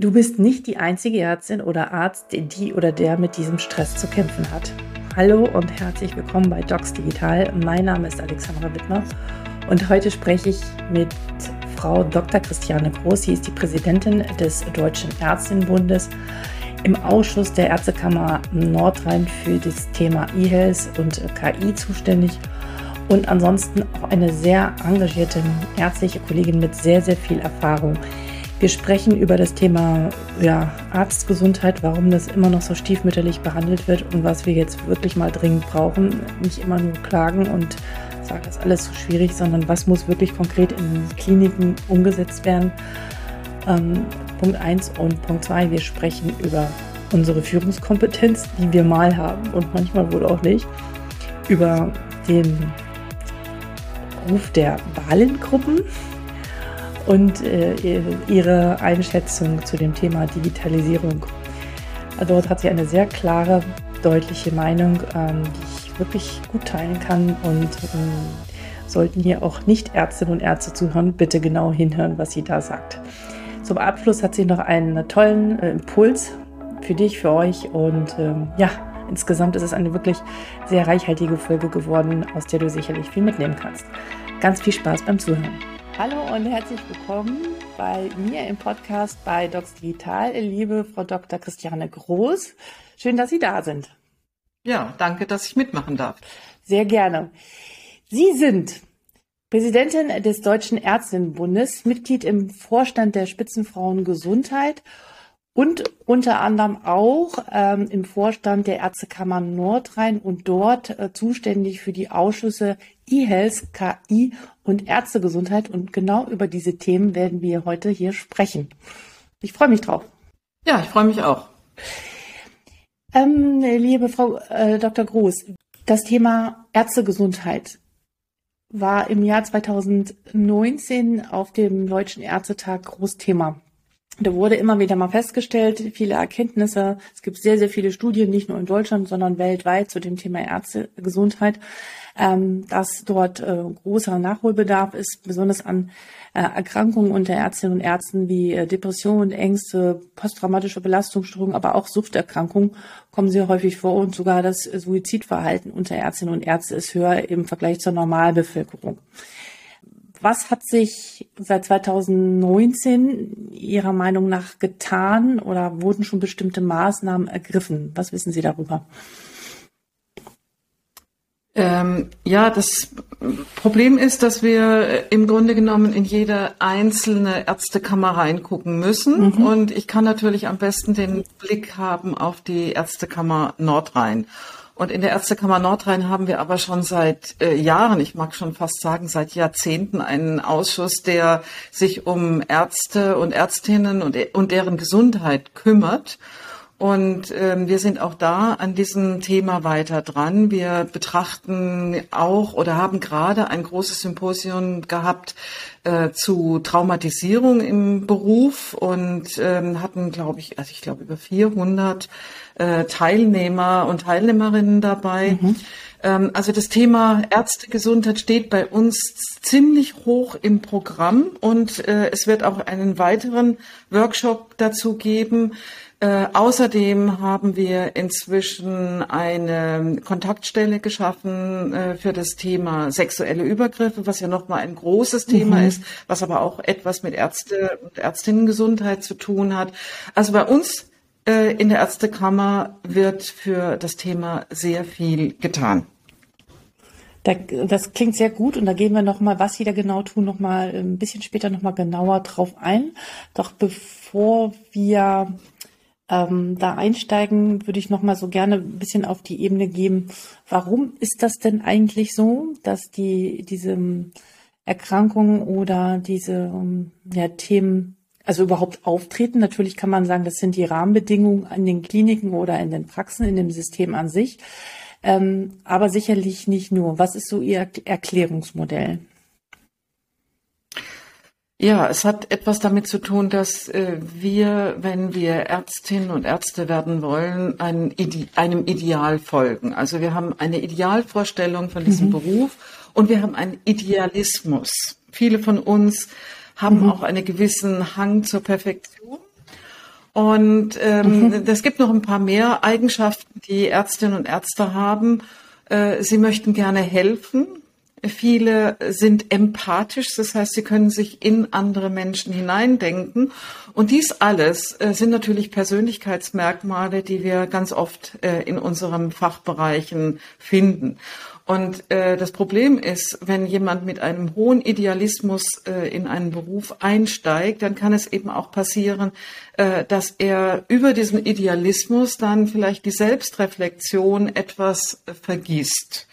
Du bist nicht die einzige Ärztin oder Arzt, die oder der mit diesem Stress zu kämpfen hat. Hallo und herzlich willkommen bei Docs Digital. Mein Name ist Alexandra Wittmer und heute spreche ich mit Frau Dr. Christiane Groß. Sie ist die Präsidentin des Deutschen Ärztinnenbundes im Ausschuss der Ärztekammer Nordrhein für das Thema E-Health und KI zuständig und ansonsten auch eine sehr engagierte ärztliche Kollegin mit sehr, sehr viel Erfahrung. Wir sprechen über das Thema ja, Arztgesundheit, warum das immer noch so stiefmütterlich behandelt wird und was wir jetzt wirklich mal dringend brauchen. Nicht immer nur klagen und sagen, das ist alles so schwierig, sondern was muss wirklich konkret in Kliniken umgesetzt werden. Ähm, Punkt 1 und Punkt 2, wir sprechen über unsere Führungskompetenz, die wir mal haben und manchmal wohl auch nicht, über den Ruf der Wahlengruppen und äh, ihre Einschätzung zu dem Thema Digitalisierung. Dort hat sie eine sehr klare, deutliche Meinung, ähm, die ich wirklich gut teilen kann und ähm, sollten hier auch nicht Ärztinnen und Ärzte zuhören, bitte genau hinhören, was sie da sagt. Zum Abschluss hat sie noch einen tollen äh, Impuls für dich, für euch und ähm, ja, insgesamt ist es eine wirklich sehr reichhaltige Folge geworden, aus der du sicherlich viel mitnehmen kannst. Ganz viel Spaß beim Zuhören. Hallo und herzlich willkommen bei mir im Podcast bei Docs Digital, liebe Frau Dr. Christiane Groß. Schön, dass Sie da sind. Ja, danke, dass ich mitmachen darf. Sehr gerne. Sie sind Präsidentin des Deutschen Ärztinnenbundes, Mitglied im Vorstand der Spitzenfrauen Gesundheit und unter anderem auch ähm, im Vorstand der Ärztekammer Nordrhein und dort äh, zuständig für die Ausschüsse E-Health, KI und Ärztegesundheit. Und genau über diese Themen werden wir heute hier sprechen. Ich freue mich drauf. Ja, ich freue mich auch. Ähm, liebe Frau äh, Dr. Groß, das Thema Ärztegesundheit war im Jahr 2019 auf dem Deutschen Ärztetag Großthema. Da wurde immer wieder mal festgestellt, viele Erkenntnisse. Es gibt sehr, sehr viele Studien, nicht nur in Deutschland, sondern weltweit zu dem Thema Ärztegesundheit, ähm, dass dort äh, großer Nachholbedarf ist, besonders an äh, Erkrankungen unter Ärztinnen und Ärzten wie äh, Depressionen, Ängste, posttraumatische Belastungsstörungen, aber auch Suchterkrankungen kommen sehr häufig vor und sogar das Suizidverhalten unter Ärztinnen und Ärzten ist höher im Vergleich zur Normalbevölkerung. Was hat sich seit 2019 Ihrer Meinung nach getan oder wurden schon bestimmte Maßnahmen ergriffen? Was wissen Sie darüber? Ähm, ja, das Problem ist, dass wir im Grunde genommen in jede einzelne Ärztekammer reingucken müssen. Mhm. Und ich kann natürlich am besten den Blick haben auf die Ärztekammer Nordrhein. Und in der Ärztekammer Nordrhein haben wir aber schon seit äh, Jahren, ich mag schon fast sagen seit Jahrzehnten, einen Ausschuss, der sich um Ärzte und Ärztinnen und, und deren Gesundheit kümmert. Und ähm, wir sind auch da an diesem Thema weiter dran. Wir betrachten auch oder haben gerade ein großes Symposium gehabt äh, zu Traumatisierung im Beruf und ähm, hatten, glaube ich, also ich glaube über 400 äh, Teilnehmer und Teilnehmerinnen dabei. Mhm. Ähm, also das Thema Ärztegesundheit steht bei uns ziemlich hoch im Programm und äh, es wird auch einen weiteren Workshop dazu geben äh, außerdem haben wir inzwischen eine Kontaktstelle geschaffen äh, für das Thema sexuelle Übergriffe, was ja nochmal ein großes Thema mhm. ist, was aber auch etwas mit Ärzte und Ärztinnengesundheit zu tun hat. Also bei uns äh, in der Ärztekammer wird für das Thema sehr viel getan. das klingt sehr gut und da gehen wir nochmal, was Sie da genau tun, nochmal ein bisschen später nochmal genauer drauf ein. Doch bevor wir ähm, da einsteigen, würde ich noch mal so gerne ein bisschen auf die Ebene geben. Warum ist das denn eigentlich so, dass die diese Erkrankungen oder diese ja, Themen also überhaupt auftreten? Natürlich kann man sagen, das sind die Rahmenbedingungen an den Kliniken oder in den Praxen, in dem System an sich. Ähm, aber sicherlich nicht nur. Was ist so Ihr Erklärungsmodell? Ja, es hat etwas damit zu tun, dass äh, wir, wenn wir Ärztinnen und Ärzte werden wollen, einem, Ide einem Ideal folgen. Also wir haben eine Idealvorstellung von diesem mhm. Beruf und wir haben einen Idealismus. Viele von uns haben mhm. auch einen gewissen Hang zur Perfektion. Und ähm, mhm. es gibt noch ein paar mehr Eigenschaften, die Ärztinnen und Ärzte haben. Äh, sie möchten gerne helfen. Viele sind empathisch, das heißt, sie können sich in andere Menschen hineindenken. Und dies alles äh, sind natürlich Persönlichkeitsmerkmale, die wir ganz oft äh, in unseren Fachbereichen finden. Und äh, das Problem ist, wenn jemand mit einem hohen Idealismus äh, in einen Beruf einsteigt, dann kann es eben auch passieren, äh, dass er über diesen Idealismus dann vielleicht die Selbstreflexion etwas äh, vergisst.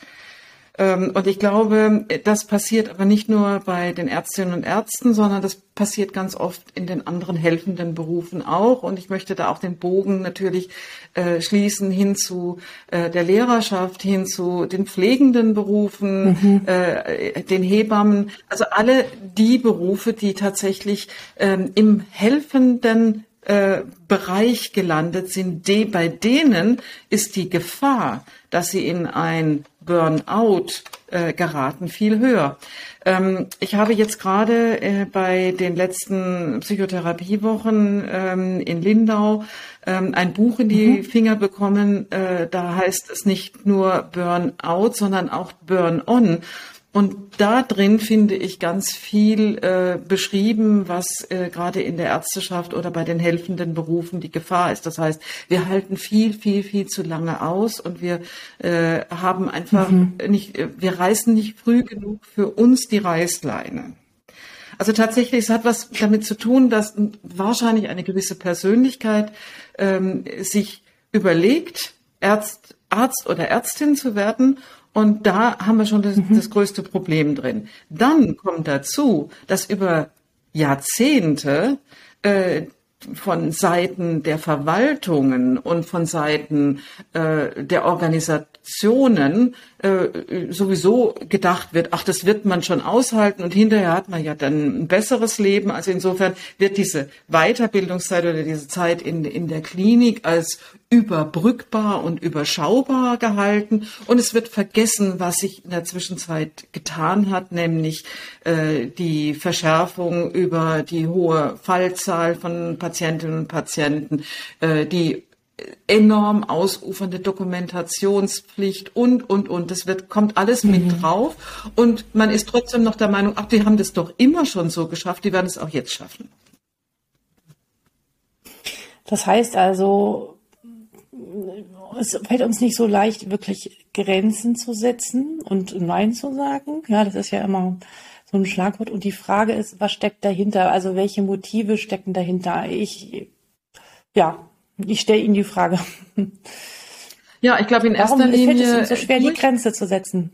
Ähm, und ich glaube, das passiert aber nicht nur bei den Ärztinnen und Ärzten, sondern das passiert ganz oft in den anderen helfenden Berufen auch. Und ich möchte da auch den Bogen natürlich äh, schließen hin zu äh, der Lehrerschaft, hin zu den pflegenden Berufen, mhm. äh, den Hebammen, also alle die Berufe, die tatsächlich ähm, im helfenden Bereich gelandet sind, die, bei denen ist die Gefahr, dass sie in ein Burnout äh, geraten, viel höher. Ähm, ich habe jetzt gerade äh, bei den letzten Psychotherapiewochen ähm, in Lindau ähm, ein Buch in die mhm. Finger bekommen. Äh, da heißt es nicht nur Burnout, sondern auch Burn-on. Und da drin finde ich ganz viel äh, beschrieben, was äh, gerade in der Ärzteschaft oder bei den helfenden Berufen die Gefahr ist. Das heißt, wir halten viel, viel, viel zu lange aus und wir äh, haben einfach mhm. nicht, äh, wir reißen nicht früh genug für uns die Reißleine. Also tatsächlich, es hat was damit zu tun, dass wahrscheinlich eine gewisse Persönlichkeit ähm, sich überlegt, Arzt, Arzt oder Ärztin zu werden und da haben wir schon das, mhm. das größte Problem drin. Dann kommt dazu, dass über Jahrzehnte äh, von Seiten der Verwaltungen und von Seiten äh, der Organisationen äh, sowieso gedacht wird, ach, das wird man schon aushalten und hinterher hat man ja dann ein besseres Leben. Also insofern wird diese Weiterbildungszeit oder diese Zeit in, in der Klinik als überbrückbar und überschaubar gehalten und es wird vergessen, was sich in der Zwischenzeit getan hat, nämlich äh, die Verschärfung über die hohe Fallzahl von Patientinnen und Patienten, äh, die enorm ausufernde Dokumentationspflicht und, und, und. Das wird, kommt alles mhm. mit drauf. Und man ist trotzdem noch der Meinung, ach, die haben das doch immer schon so geschafft, die werden es auch jetzt schaffen. Das heißt also, es fällt uns nicht so leicht, wirklich Grenzen zu setzen und Nein zu sagen. Ja, das ist ja immer so ein Schlagwort. Und die Frage ist, was steckt dahinter? Also welche Motive stecken dahinter? Ich, ja, ich stelle Ihnen die Frage. Ja, ich glaube in erster Warum Linie. Fällt es uns so schwer, die Grenze zu setzen?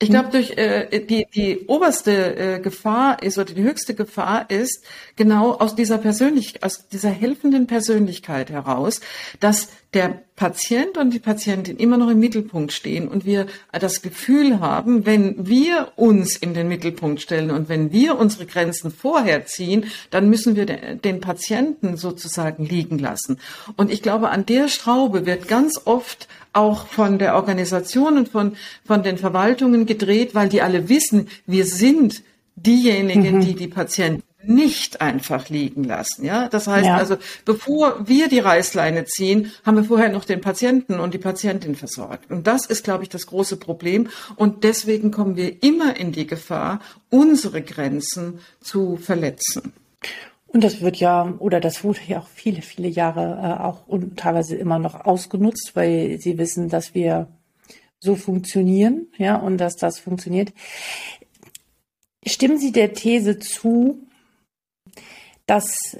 Ich glaube, durch äh, die die oberste äh, Gefahr ist oder die höchste Gefahr ist genau aus dieser persönlich aus dieser helfenden Persönlichkeit heraus, dass der Patient und die Patientin immer noch im Mittelpunkt stehen und wir das Gefühl haben, wenn wir uns in den Mittelpunkt stellen und wenn wir unsere Grenzen vorher ziehen, dann müssen wir den Patienten sozusagen liegen lassen. Und ich glaube, an der Schraube wird ganz oft auch von der Organisation und von, von den Verwaltungen gedreht, weil die alle wissen, wir sind diejenigen, mhm. die die Patienten nicht einfach liegen lassen. Ja, das heißt ja. also, bevor wir die Reißleine ziehen, haben wir vorher noch den Patienten und die Patientin versorgt. Und das ist, glaube ich, das große Problem. Und deswegen kommen wir immer in die Gefahr, unsere Grenzen zu verletzen. Und das wird ja, oder das wurde ja auch viele, viele Jahre äh, auch und teilweise immer noch ausgenutzt, weil sie wissen, dass wir so funktionieren, ja, und dass das funktioniert. Stimmen Sie der These zu, dass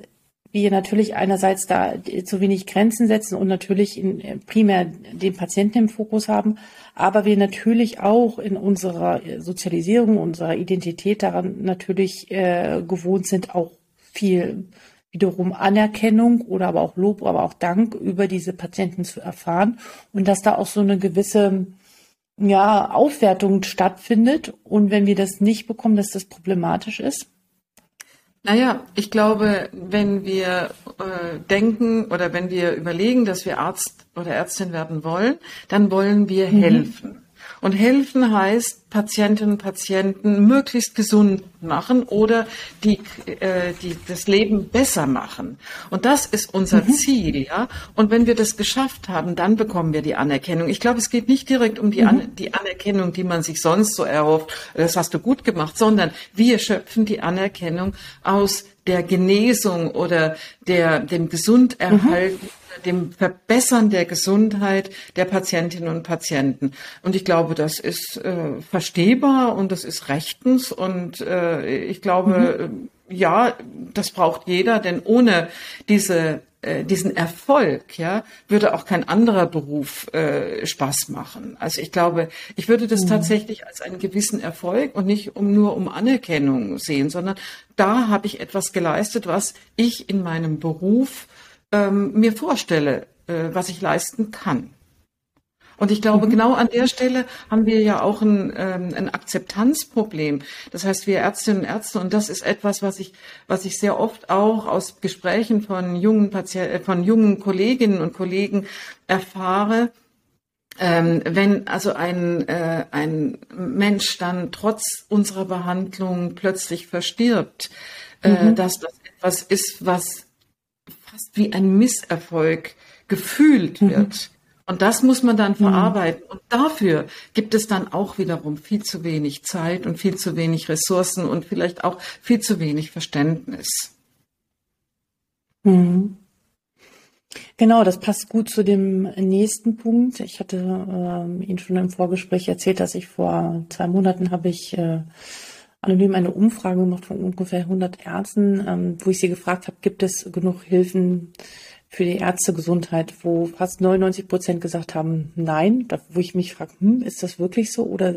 wir natürlich einerseits da zu wenig Grenzen setzen und natürlich in, äh, primär den Patienten im Fokus haben, aber wir natürlich auch in unserer Sozialisierung, unserer Identität daran natürlich äh, gewohnt sind, auch viel wiederum Anerkennung oder aber auch Lob, aber auch Dank über diese Patienten zu erfahren und dass da auch so eine gewisse ja, Aufwertung stattfindet und wenn wir das nicht bekommen, dass das problematisch ist? Naja, ich glaube, wenn wir äh, denken oder wenn wir überlegen, dass wir Arzt oder Ärztin werden wollen, dann wollen wir mhm. Und helfen heißt, Patientinnen und Patienten möglichst gesund machen oder die, äh, die das Leben besser machen. Und das ist unser mhm. Ziel, ja. Und wenn wir das geschafft haben, dann bekommen wir die Anerkennung. Ich glaube, es geht nicht direkt um die, mhm. An die Anerkennung, die man sich sonst so erhofft, das hast du gut gemacht, sondern wir schöpfen die Anerkennung aus der Genesung oder der, dem Gesunderhalten mhm dem Verbessern der Gesundheit der Patientinnen und Patienten. Und ich glaube, das ist äh, verstehbar und das ist rechtens und äh, ich glaube, mhm. ja, das braucht jeder, denn ohne diese äh, diesen Erfolg, ja, würde auch kein anderer Beruf äh, Spaß machen. Also ich glaube, ich würde das mhm. tatsächlich als einen gewissen Erfolg und nicht um nur um Anerkennung sehen, sondern da habe ich etwas geleistet, was ich in meinem Beruf ähm, mir vorstelle, äh, was ich leisten kann. Und ich glaube, mhm. genau an der Stelle haben wir ja auch ein, ähm, ein Akzeptanzproblem. Das heißt, wir Ärztinnen und Ärzte, und das ist etwas, was ich, was ich sehr oft auch aus Gesprächen von jungen Patienten, äh, von jungen Kolleginnen und Kollegen erfahre, ähm, wenn also ein, äh, ein Mensch dann trotz unserer Behandlung plötzlich verstirbt, äh, mhm. dass das etwas ist, was fast wie ein Misserfolg gefühlt mhm. wird. Und das muss man dann mhm. verarbeiten. Und dafür gibt es dann auch wiederum viel zu wenig Zeit und viel zu wenig Ressourcen und vielleicht auch viel zu wenig Verständnis. Mhm. Genau, das passt gut zu dem nächsten Punkt. Ich hatte äh, Ihnen schon im Vorgespräch erzählt, dass ich vor zwei Monaten habe ich äh, anonym eine Umfrage gemacht von ungefähr 100 Ärzten, ähm, wo ich sie gefragt habe, gibt es genug Hilfen für die Ärztegesundheit, wo fast 99 Prozent gesagt haben, nein, da, wo ich mich frage, hm, ist das wirklich so? Oder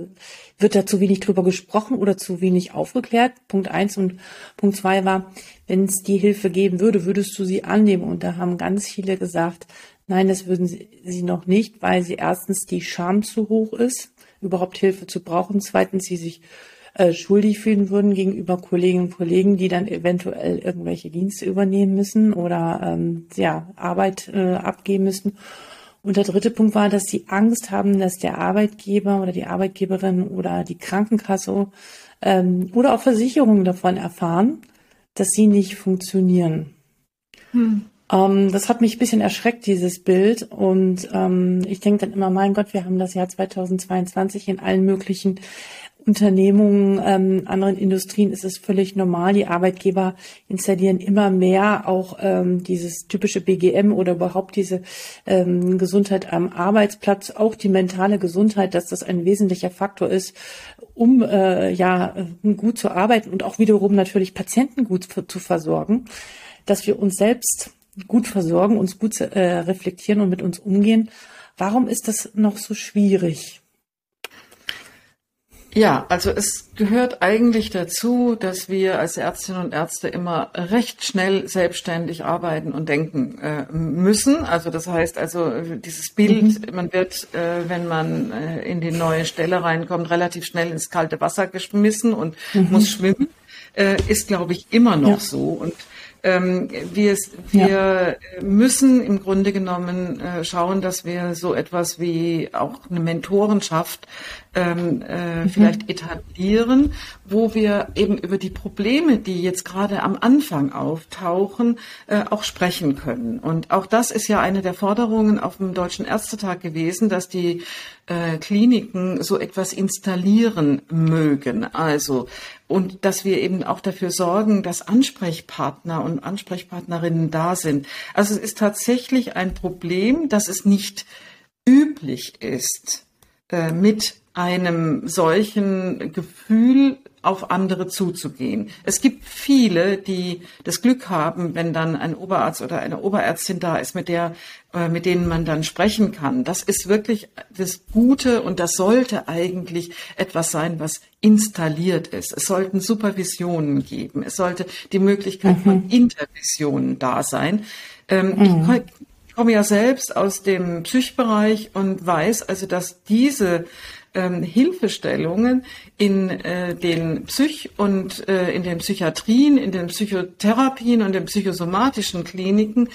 wird da zu wenig drüber gesprochen oder zu wenig aufgeklärt? Punkt eins. Und Punkt zwei war, wenn es die Hilfe geben würde, würdest du sie annehmen? Und da haben ganz viele gesagt, nein, das würden sie, sie noch nicht, weil sie erstens die Scham zu hoch ist, überhaupt Hilfe zu brauchen, zweitens sie sich äh, schuldig fühlen würden gegenüber Kolleginnen und Kollegen, die dann eventuell irgendwelche Dienste übernehmen müssen oder ähm, ja, Arbeit äh, abgeben müssen. Und der dritte Punkt war, dass sie Angst haben, dass der Arbeitgeber oder die Arbeitgeberin oder die Krankenkasse ähm, oder auch Versicherungen davon erfahren, dass sie nicht funktionieren. Hm. Ähm, das hat mich ein bisschen erschreckt, dieses Bild. Und ähm, ich denke dann immer, mein Gott, wir haben das Jahr 2022 in allen möglichen Unternehmungen, ähm, anderen Industrien ist es völlig normal. Die Arbeitgeber installieren immer mehr auch ähm, dieses typische BGM oder überhaupt diese ähm, Gesundheit am Arbeitsplatz, auch die mentale Gesundheit, dass das ein wesentlicher Faktor ist, um äh, ja gut zu arbeiten und auch wiederum natürlich Patienten gut zu versorgen, dass wir uns selbst gut versorgen, uns gut äh, reflektieren und mit uns umgehen. Warum ist das noch so schwierig? Ja, also es gehört eigentlich dazu, dass wir als Ärztinnen und Ärzte immer recht schnell selbstständig arbeiten und denken äh, müssen. Also das heißt also dieses Bild, mhm. man wird, äh, wenn man äh, in die neue Stelle reinkommt, relativ schnell ins kalte Wasser geschmissen und mhm. muss schwimmen, äh, ist glaube ich immer noch ja. so. Und ähm, wir, wir ja. müssen im Grunde genommen äh, schauen, dass wir so etwas wie auch eine Mentorenschaft ähm, äh, mhm. vielleicht etablieren, wo wir eben über die Probleme, die jetzt gerade am Anfang auftauchen, äh, auch sprechen können. Und auch das ist ja eine der Forderungen auf dem Deutschen Ärztetag gewesen, dass die äh, Kliniken so etwas installieren mögen. Also und dass wir eben auch dafür sorgen, dass Ansprechpartner und Ansprechpartnerinnen da sind. Also es ist tatsächlich ein Problem, dass es nicht üblich ist, äh, mit einem solchen Gefühl auf andere zuzugehen. Es gibt viele, die das Glück haben, wenn dann ein Oberarzt oder eine Oberärztin da ist, mit der, äh, mit denen man dann sprechen kann. Das ist wirklich das Gute und das sollte eigentlich etwas sein, was installiert ist. Es sollten Supervisionen geben. Es sollte die Möglichkeit mhm. von Intervisionen da sein. Ähm, mhm. Ich komme ja selbst aus dem Psychbereich und weiß also, dass diese ähm, Hilfestellungen in äh, den Psych- und äh, in den Psychiatrien, in den Psychotherapien und den psychosomatischen Kliniken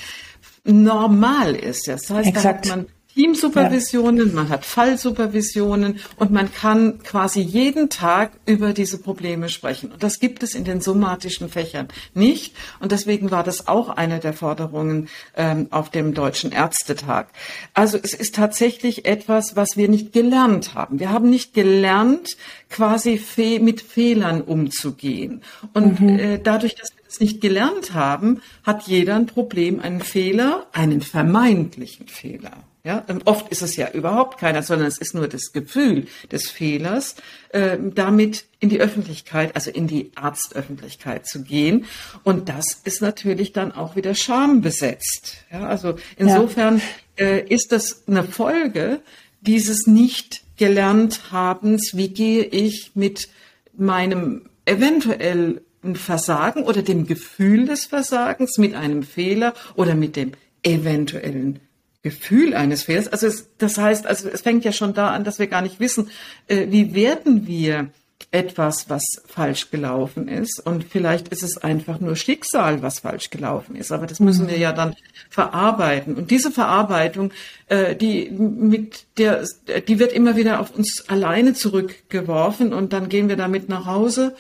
normal ist. Das heißt, Exakt. da hat man Teamsupervisionen, ja. man hat Fallsupervisionen und man kann quasi jeden Tag über diese Probleme sprechen. Und das gibt es in den somatischen Fächern nicht. Und deswegen war das auch eine der Forderungen ähm, auf dem Deutschen Ärztetag. Also es ist tatsächlich etwas, was wir nicht gelernt haben. Wir haben nicht gelernt, quasi fe mit Fehlern umzugehen. Und mhm. äh, dadurch, dass wir das nicht gelernt haben, hat jeder ein Problem, einen Fehler, einen vermeintlichen Fehler. Ja, oft ist es ja überhaupt keiner, sondern es ist nur das Gefühl des Fehlers, äh, damit in die Öffentlichkeit, also in die Arztöffentlichkeit zu gehen. Und das ist natürlich dann auch wieder schambesetzt. Ja, also insofern ja. äh, ist das eine Folge dieses nicht gelernt habens, wie gehe ich mit meinem eventuell Versagen oder dem Gefühl des Versagens, mit einem Fehler oder mit dem eventuellen Gefühl eines Fehlers. Also es, das heißt, also es fängt ja schon da an, dass wir gar nicht wissen, äh, wie werden wir etwas, was falsch gelaufen ist. Und vielleicht ist es einfach nur Schicksal, was falsch gelaufen ist. Aber das müssen wir ja dann verarbeiten. Und diese Verarbeitung, äh, die mit der, die wird immer wieder auf uns alleine zurückgeworfen und dann gehen wir damit nach Hause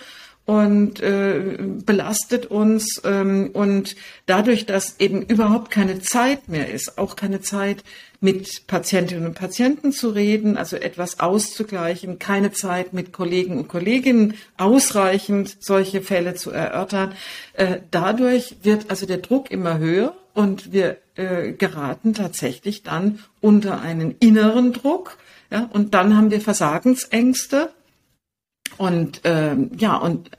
und äh, belastet uns ähm, und dadurch, dass eben überhaupt keine Zeit mehr ist, auch keine Zeit mit Patientinnen und Patienten zu reden, also etwas auszugleichen, keine Zeit mit Kollegen und Kolleginnen ausreichend solche Fälle zu erörtern. Äh, dadurch wird also der Druck immer höher und wir äh, geraten tatsächlich dann unter einen inneren Druck. Ja, und dann haben wir Versagensängste und ähm, ja und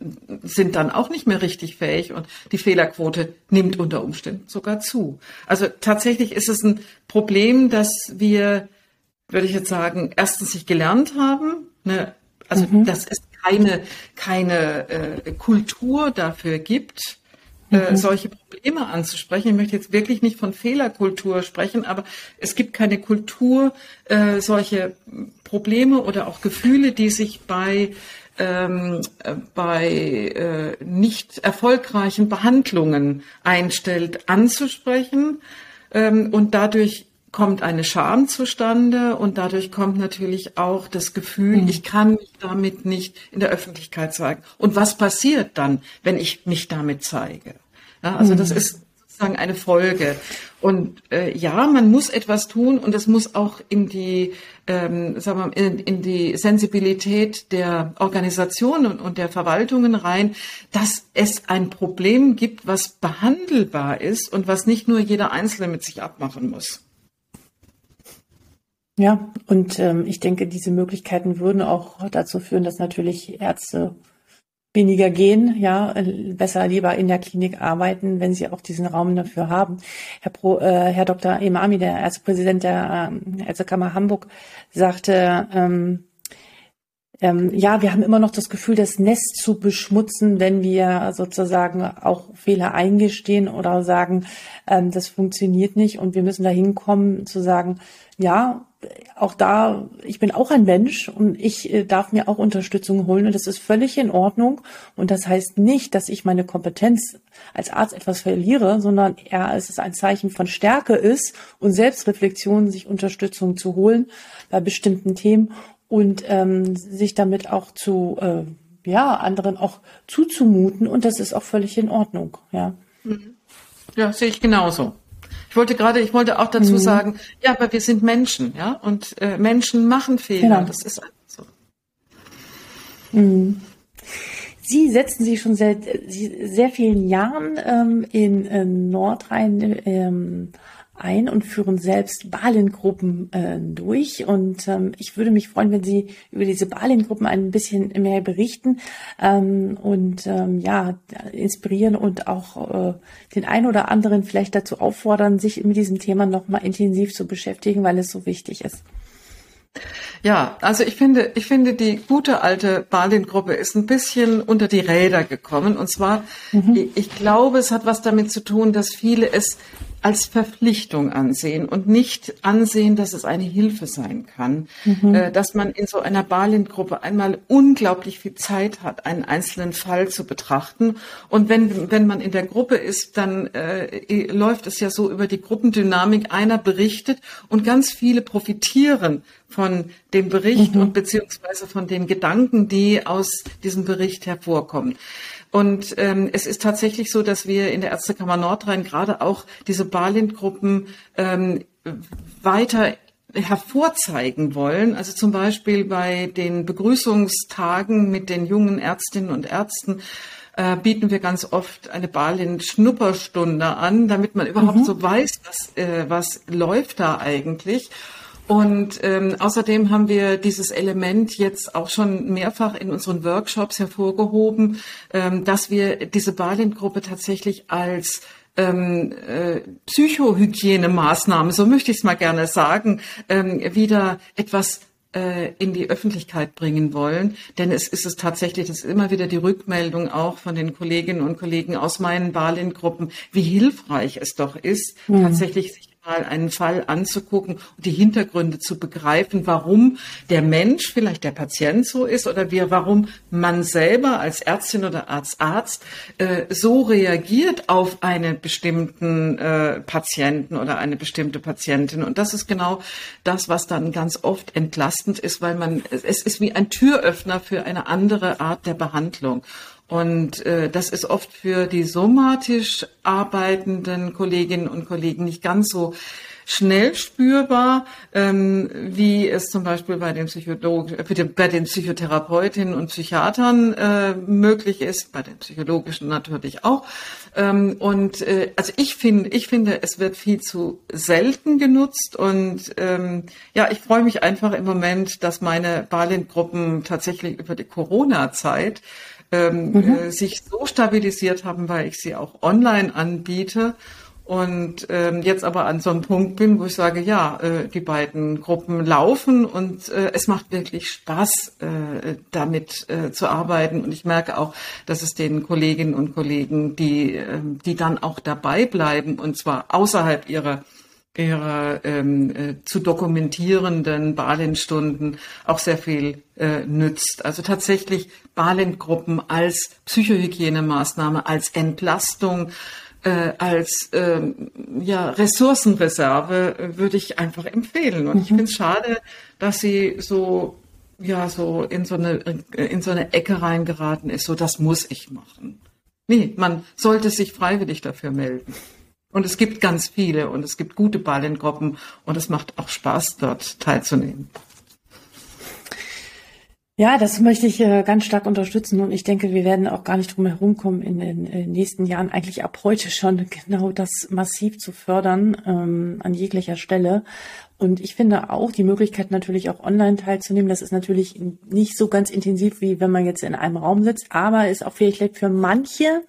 sind dann auch nicht mehr richtig fähig und die Fehlerquote nimmt unter Umständen sogar zu. Also tatsächlich ist es ein Problem, dass wir, würde ich jetzt sagen, erstens nicht gelernt haben. Ne? Also mhm. dass es keine keine äh, Kultur dafür gibt. Äh, mhm. solche Probleme anzusprechen. Ich möchte jetzt wirklich nicht von Fehlerkultur sprechen, aber es gibt keine Kultur, äh, solche Probleme oder auch Gefühle, die sich bei ähm, bei äh, nicht erfolgreichen Behandlungen einstellt, anzusprechen. Ähm, und dadurch kommt eine Scham zustande und dadurch kommt natürlich auch das Gefühl, mhm. ich kann mich damit nicht in der Öffentlichkeit zeigen. Und was passiert dann, wenn ich mich damit zeige? Ja, also mhm. das ist sozusagen eine Folge. Und äh, ja, man muss etwas tun und es muss auch in die, ähm, sagen wir, in, in die Sensibilität der Organisationen und der Verwaltungen rein, dass es ein Problem gibt, was behandelbar ist und was nicht nur jeder Einzelne mit sich abmachen muss. Ja, und ähm, ich denke, diese Möglichkeiten würden auch dazu führen, dass natürlich Ärzte weniger gehen, ja, besser lieber in der Klinik arbeiten, wenn sie auch diesen Raum dafür haben. Herr, Pro, äh, Herr Dr. Imami, der Ärztepräsident der äh, Ärztekammer Hamburg, sagte, ähm, ähm, ja, wir haben immer noch das Gefühl, das Nest zu beschmutzen, wenn wir sozusagen auch Fehler eingestehen oder sagen, ähm, das funktioniert nicht und wir müssen da hinkommen zu sagen, ja, auch da, ich bin auch ein Mensch und ich äh, darf mir auch Unterstützung holen und das ist völlig in Ordnung. Und das heißt nicht, dass ich meine Kompetenz als Arzt etwas verliere, sondern eher es ist ein Zeichen von Stärke ist und Selbstreflexion, sich Unterstützung zu holen bei bestimmten Themen und ähm, sich damit auch zu äh, ja anderen auch zuzumuten und das ist auch völlig in Ordnung. Ja, ja sehe ich genauso. Ich wollte gerade, ich wollte auch dazu mhm. sagen, ja, aber wir sind Menschen, ja, und äh, Menschen machen Fehler. Genau. Das ist so. Mhm. Sie setzen sich schon seit sehr vielen Jahren ähm, in, in Nordrhein ähm, ein und führen selbst Balengruppen äh, durch. Und ähm, ich würde mich freuen, wenn Sie über diese Balengruppen ein bisschen mehr berichten ähm, und ähm, ja inspirieren und auch äh, den einen oder anderen vielleicht dazu auffordern, sich mit diesem Thema nochmal intensiv zu beschäftigen, weil es so wichtig ist. Ja, also ich finde, ich finde, die gute alte Balin-Gruppe ist ein bisschen unter die Räder gekommen. Und zwar, mhm. ich glaube, es hat was damit zu tun, dass viele es als Verpflichtung ansehen und nicht ansehen, dass es eine Hilfe sein kann, mhm. äh, dass man in so einer Balint-Gruppe einmal unglaublich viel Zeit hat, einen einzelnen Fall zu betrachten. Und wenn, wenn man in der Gruppe ist, dann äh, läuft es ja so über die Gruppendynamik, einer berichtet und ganz viele profitieren von dem Bericht mhm. und beziehungsweise von den Gedanken, die aus diesem Bericht hervorkommen. Und ähm, es ist tatsächlich so, dass wir in der Ärztekammer Nordrhein gerade auch diese Balint-Gruppen ähm, weiter hervorzeigen wollen. Also zum Beispiel bei den Begrüßungstagen mit den jungen Ärztinnen und Ärzten äh, bieten wir ganz oft eine Balint-Schnupperstunde an, damit man überhaupt mhm. so weiß, was, äh, was läuft da eigentlich. Und ähm, außerdem haben wir dieses Element jetzt auch schon mehrfach in unseren Workshops hervorgehoben, ähm, dass wir diese Balint-Gruppe tatsächlich als ähm, äh, Psychohygienemaßnahme, so möchte ich es mal gerne sagen, ähm, wieder etwas äh, in die Öffentlichkeit bringen wollen. Denn es ist es tatsächlich, das ist immer wieder die Rückmeldung auch von den Kolleginnen und Kollegen aus meinen Balint-Gruppen, wie hilfreich es doch ist, mhm. tatsächlich sich mal einen Fall anzugucken und die Hintergründe zu begreifen, warum der Mensch, vielleicht der Patient so ist oder wir, warum man selber als Ärztin oder als Arzt äh, so reagiert auf einen bestimmten äh, Patienten oder eine bestimmte Patientin. Und das ist genau das, was dann ganz oft entlastend ist, weil man, es ist wie ein Türöffner für eine andere Art der Behandlung. Und äh, das ist oft für die somatisch arbeitenden Kolleginnen und Kollegen nicht ganz so schnell spürbar, ähm, wie es zum Beispiel bei den, Psycholog bei den Psychotherapeutinnen und Psychiatern äh, möglich ist, bei den psychologischen natürlich auch. Ähm, und äh, also ich finde, ich finde, es wird viel zu selten genutzt und ähm, ja, ich freue mich einfach im Moment, dass meine Balint-Gruppen tatsächlich über die Corona-Zeit ähm, mhm. äh, sich so stabilisiert haben, weil ich sie auch online anbiete und ähm, jetzt aber an so einem Punkt bin, wo ich sage, ja, äh, die beiden Gruppen laufen und äh, es macht wirklich Spaß, äh, damit äh, zu arbeiten. Und ich merke auch, dass es den Kolleginnen und Kollegen, die, äh, die dann auch dabei bleiben und zwar außerhalb ihrer ihrer ähm, äh, zu dokumentierenden Balint-Stunden auch sehr viel äh, nützt. Also tatsächlich Balint-Gruppen als Psychohygienemaßnahme, als Entlastung, äh, als äh, ja, Ressourcenreserve äh, würde ich einfach empfehlen. Und mhm. ich finde es schade, dass sie so ja so in so eine in so eine Ecke reingeraten ist. So das muss ich machen. Nee, man sollte sich freiwillig dafür melden. Und es gibt ganz viele und es gibt gute Ballengruppen und es macht auch Spaß, dort teilzunehmen. Ja, das möchte ich äh, ganz stark unterstützen und ich denke, wir werden auch gar nicht drum herum kommen, in den äh, nächsten Jahren eigentlich ab heute schon genau das massiv zu fördern ähm, an jeglicher Stelle. Und ich finde auch die Möglichkeit natürlich auch online teilzunehmen. Das ist natürlich nicht so ganz intensiv, wie wenn man jetzt in einem Raum sitzt, aber ist auch vielleicht für manche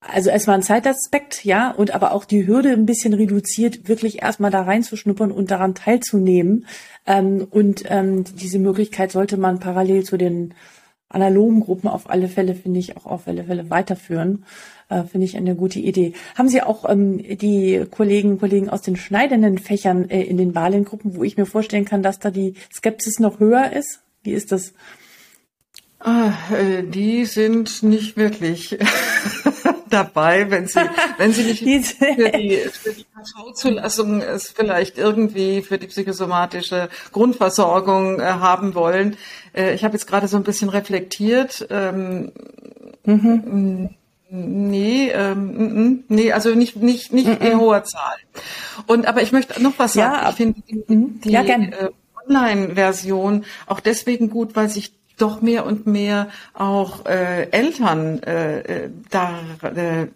also erstmal ein Zeitaspekt, ja, und aber auch die Hürde ein bisschen reduziert, wirklich erstmal da reinzuschnuppern und daran teilzunehmen. Ähm, und ähm, diese Möglichkeit sollte man parallel zu den analogen Gruppen auf alle Fälle, finde ich, auch auf alle Fälle weiterführen. Äh, finde ich eine gute Idee. Haben Sie auch ähm, die Kollegen, Kollegen aus den schneidenden Fächern äh, in den Wahlengruppen, wo ich mir vorstellen kann, dass da die Skepsis noch höher ist? Wie ist das? Ah, äh, die sind nicht wirklich dabei, wenn sie, wenn sie nicht für die, für die KV-Zulassung es vielleicht irgendwie für die psychosomatische Grundversorgung äh, haben wollen. Äh, ich habe jetzt gerade so ein bisschen reflektiert. Ähm, mhm. Nee, ähm, nee, also nicht nicht nicht mhm. in hoher Zahl. Und aber ich möchte noch was sagen. Ja, ich finde die, die ja, äh, Online-Version auch deswegen gut, weil sich doch mehr und mehr auch äh, Eltern äh, äh, da, äh,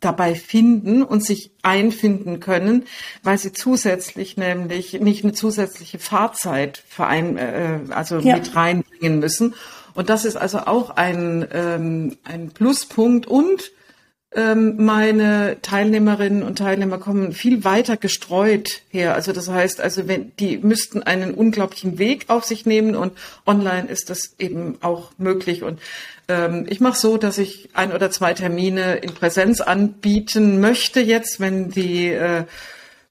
dabei finden und sich einfinden können, weil sie zusätzlich nämlich nicht eine zusätzliche Fahrzeit verein, äh, also ja. mit reinbringen müssen. Und das ist also auch ein, ähm, ein Pluspunkt und meine Teilnehmerinnen und Teilnehmer kommen viel weiter gestreut her. Also das heißt, also wenn die müssten einen unglaublichen Weg auf sich nehmen und online ist das eben auch möglich. Und ähm, ich mache so, dass ich ein oder zwei Termine in Präsenz anbieten möchte jetzt, wenn die äh,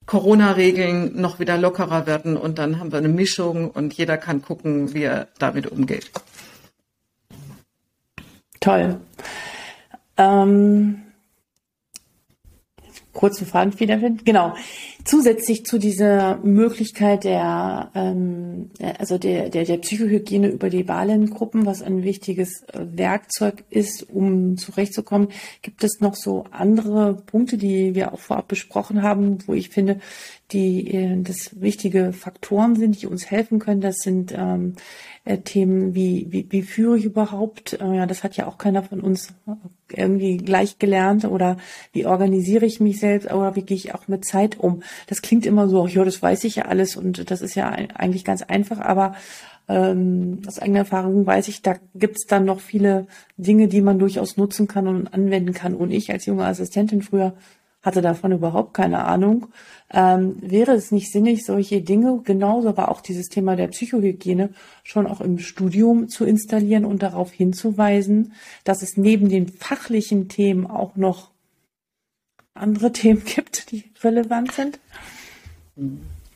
Corona-Regeln noch wieder lockerer werden und dann haben wir eine Mischung und jeder kann gucken, wie er damit umgeht. Toll. Ähm, kurzen Faden wiederfinden. Genau. Zusätzlich zu dieser Möglichkeit der, ähm, also der, der, der Psychohygiene über die Balengruppen, was ein wichtiges äh, Werkzeug ist, um zurechtzukommen, gibt es noch so andere Punkte, die wir auch vorab besprochen haben, wo ich finde, die äh, das wichtige Faktoren sind, die uns helfen können. Das sind ähm, äh, Themen wie, wie, wie führe ich überhaupt? Äh, ja, das hat ja auch keiner von uns irgendwie gleich gelernt oder wie organisiere ich mich selbst oder wie gehe ich auch mit Zeit um? Das klingt immer so, ja, das weiß ich ja alles und das ist ja eigentlich ganz einfach, aber ähm, aus eigener Erfahrung weiß ich, da gibt's dann noch viele Dinge, die man durchaus nutzen kann und anwenden kann. Und ich als junge Assistentin früher hatte davon überhaupt keine Ahnung. Ähm, wäre es nicht sinnig, solche Dinge, genauso aber auch dieses Thema der Psychohygiene, schon auch im Studium zu installieren und darauf hinzuweisen, dass es neben den fachlichen Themen auch noch andere Themen gibt, die relevant sind?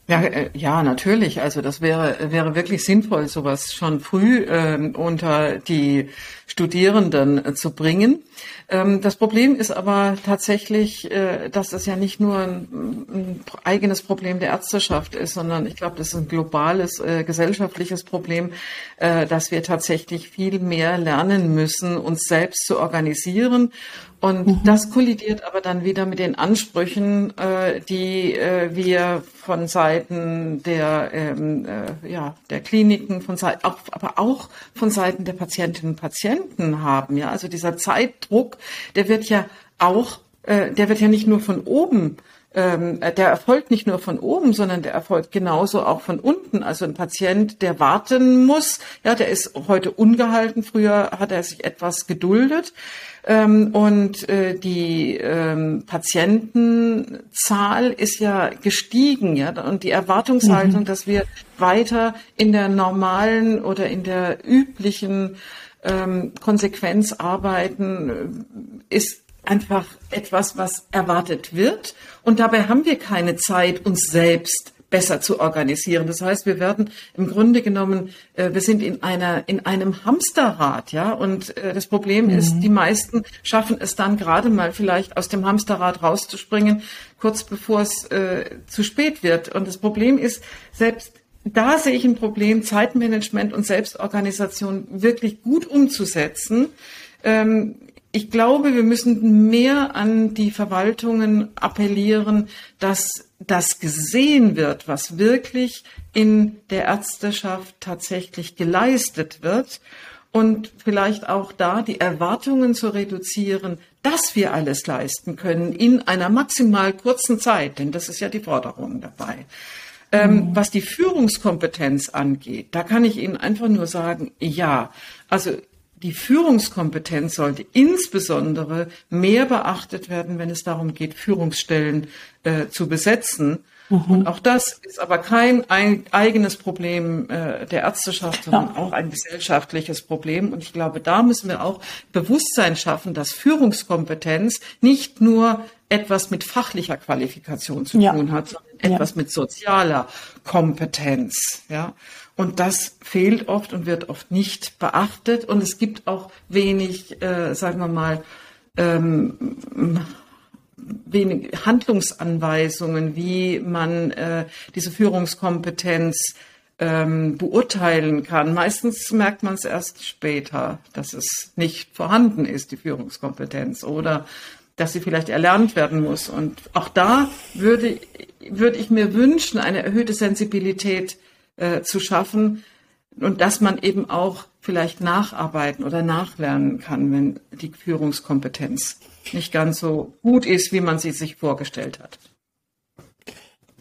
Ja, äh, ja, natürlich. Also das wäre wäre wirklich sinnvoll, sowas schon früh äh, unter die Studierenden äh, zu bringen. Ähm, das Problem ist aber tatsächlich, äh, dass es ja nicht nur ein, ein, eigenes Problem der Ärzteschaft ist, sondern ich glaube, das ist ein globales äh, gesellschaftliches Problem, äh, dass wir tatsächlich viel mehr lernen müssen, uns selbst zu organisieren und mhm. das kollidiert aber dann wieder mit den Ansprüchen, äh, die äh, wir von Seiten der, ähm, äh, ja, der Kliniken, von Seiten, auch, aber auch von Seiten der Patientinnen und Patienten haben. Ja, also dieser Zeitdruck, der wird ja auch, äh, der wird ja nicht nur von oben ähm, der erfolgt nicht nur von oben, sondern der erfolgt genauso auch von unten. Also ein Patient, der warten muss, ja, der ist heute ungehalten. Früher hat er sich etwas geduldet. Ähm, und äh, die ähm, Patientenzahl ist ja gestiegen, ja, und die Erwartungshaltung, mhm. dass wir weiter in der normalen oder in der üblichen ähm, Konsequenz arbeiten, äh, ist einfach etwas, was erwartet wird. Und dabei haben wir keine Zeit, uns selbst besser zu organisieren. Das heißt, wir werden im Grunde genommen, äh, wir sind in einer in einem Hamsterrad, ja. Und äh, das Problem mhm. ist, die meisten schaffen es dann gerade mal vielleicht aus dem Hamsterrad rauszuspringen, kurz bevor es äh, zu spät wird. Und das Problem ist, selbst da sehe ich ein Problem, Zeitmanagement und Selbstorganisation wirklich gut umzusetzen. Ähm, ich glaube, wir müssen mehr an die Verwaltungen appellieren, dass das gesehen wird, was wirklich in der Ärzteschaft tatsächlich geleistet wird und vielleicht auch da die Erwartungen zu reduzieren, dass wir alles leisten können in einer maximal kurzen Zeit, denn das ist ja die Forderung dabei. Ähm, mhm. was die Führungskompetenz angeht, da kann ich Ihnen einfach nur sagen, ja, also die Führungskompetenz sollte insbesondere mehr beachtet werden, wenn es darum geht, Führungsstellen äh, zu besetzen. Mhm. Und auch das ist aber kein ein, eigenes Problem äh, der Ärzteschaft, sondern ja. auch ein gesellschaftliches Problem. Und ich glaube, da müssen wir auch Bewusstsein schaffen, dass Führungskompetenz nicht nur etwas mit fachlicher Qualifikation zu ja. tun hat, sondern etwas ja. mit sozialer Kompetenz. Ja. Und das fehlt oft und wird oft nicht beachtet. Und es gibt auch wenig, äh, sagen wir mal, ähm, wenig Handlungsanweisungen, wie man äh, diese Führungskompetenz ähm, beurteilen kann. Meistens merkt man es erst später, dass es nicht vorhanden ist, die Führungskompetenz, oder dass sie vielleicht erlernt werden muss. Und auch da würde, würde ich mir wünschen, eine erhöhte Sensibilität äh, zu schaffen und dass man eben auch vielleicht nacharbeiten oder nachlernen kann, wenn die Führungskompetenz nicht ganz so gut ist, wie man sie sich vorgestellt hat.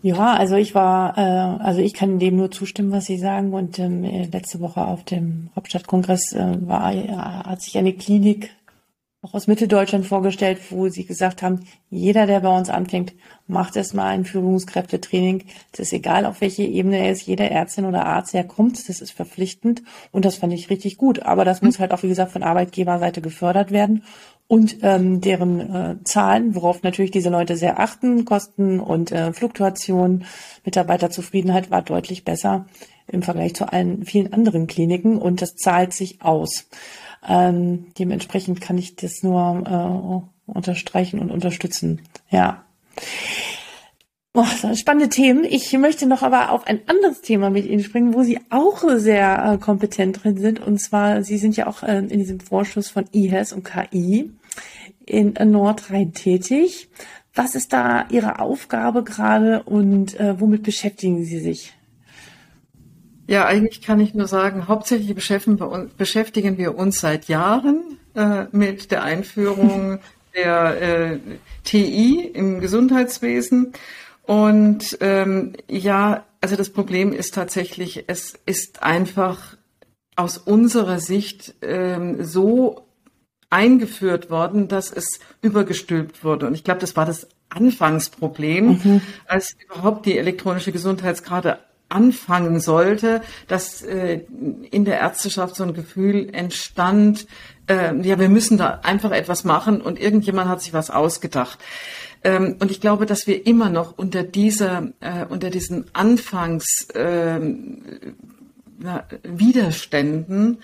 Ja, also ich war, äh, also ich kann dem nur zustimmen, was Sie sagen. Und ähm, letzte Woche auf dem Hauptstadtkongress äh, war, äh, hat sich eine Klinik auch aus Mitteldeutschland vorgestellt, wo sie gesagt haben, jeder, der bei uns anfängt, macht erstmal ein Führungskräftetraining. Es ist egal, auf welche Ebene er ist, jeder Ärztin oder Arzt herkommt, das ist verpflichtend und das fand ich richtig gut. Aber das muss halt auch, wie gesagt, von Arbeitgeberseite gefördert werden und ähm, deren äh, Zahlen, worauf natürlich diese Leute sehr achten, Kosten und äh, Fluktuation, Mitarbeiterzufriedenheit war deutlich besser im Vergleich zu allen vielen anderen Kliniken und das zahlt sich aus. Ähm, dementsprechend kann ich das nur äh, unterstreichen und unterstützen. Ja. Oh, spannende Themen. Ich möchte noch aber auf ein anderes Thema mit Ihnen springen, wo Sie auch sehr äh, kompetent drin sind. Und zwar, Sie sind ja auch äh, in diesem Vorschuss von IHES und KI in Nordrhein tätig. Was ist da Ihre Aufgabe gerade und äh, womit beschäftigen Sie sich? Ja, eigentlich kann ich nur sagen, hauptsächlich beschäftigen wir uns seit Jahren äh, mit der Einführung der äh, TI im Gesundheitswesen. Und ähm, ja, also das Problem ist tatsächlich, es ist einfach aus unserer Sicht ähm, so eingeführt worden, dass es übergestülpt wurde. Und ich glaube, das war das Anfangsproblem, mhm. als überhaupt die elektronische Gesundheitskarte anfangen sollte, dass äh, in der Ärzteschaft so ein Gefühl entstand, äh, ja, wir müssen da einfach etwas machen und irgendjemand hat sich was ausgedacht. Ähm, und ich glaube, dass wir immer noch unter dieser, äh, unter diesen Anfangs äh, na, Widerständen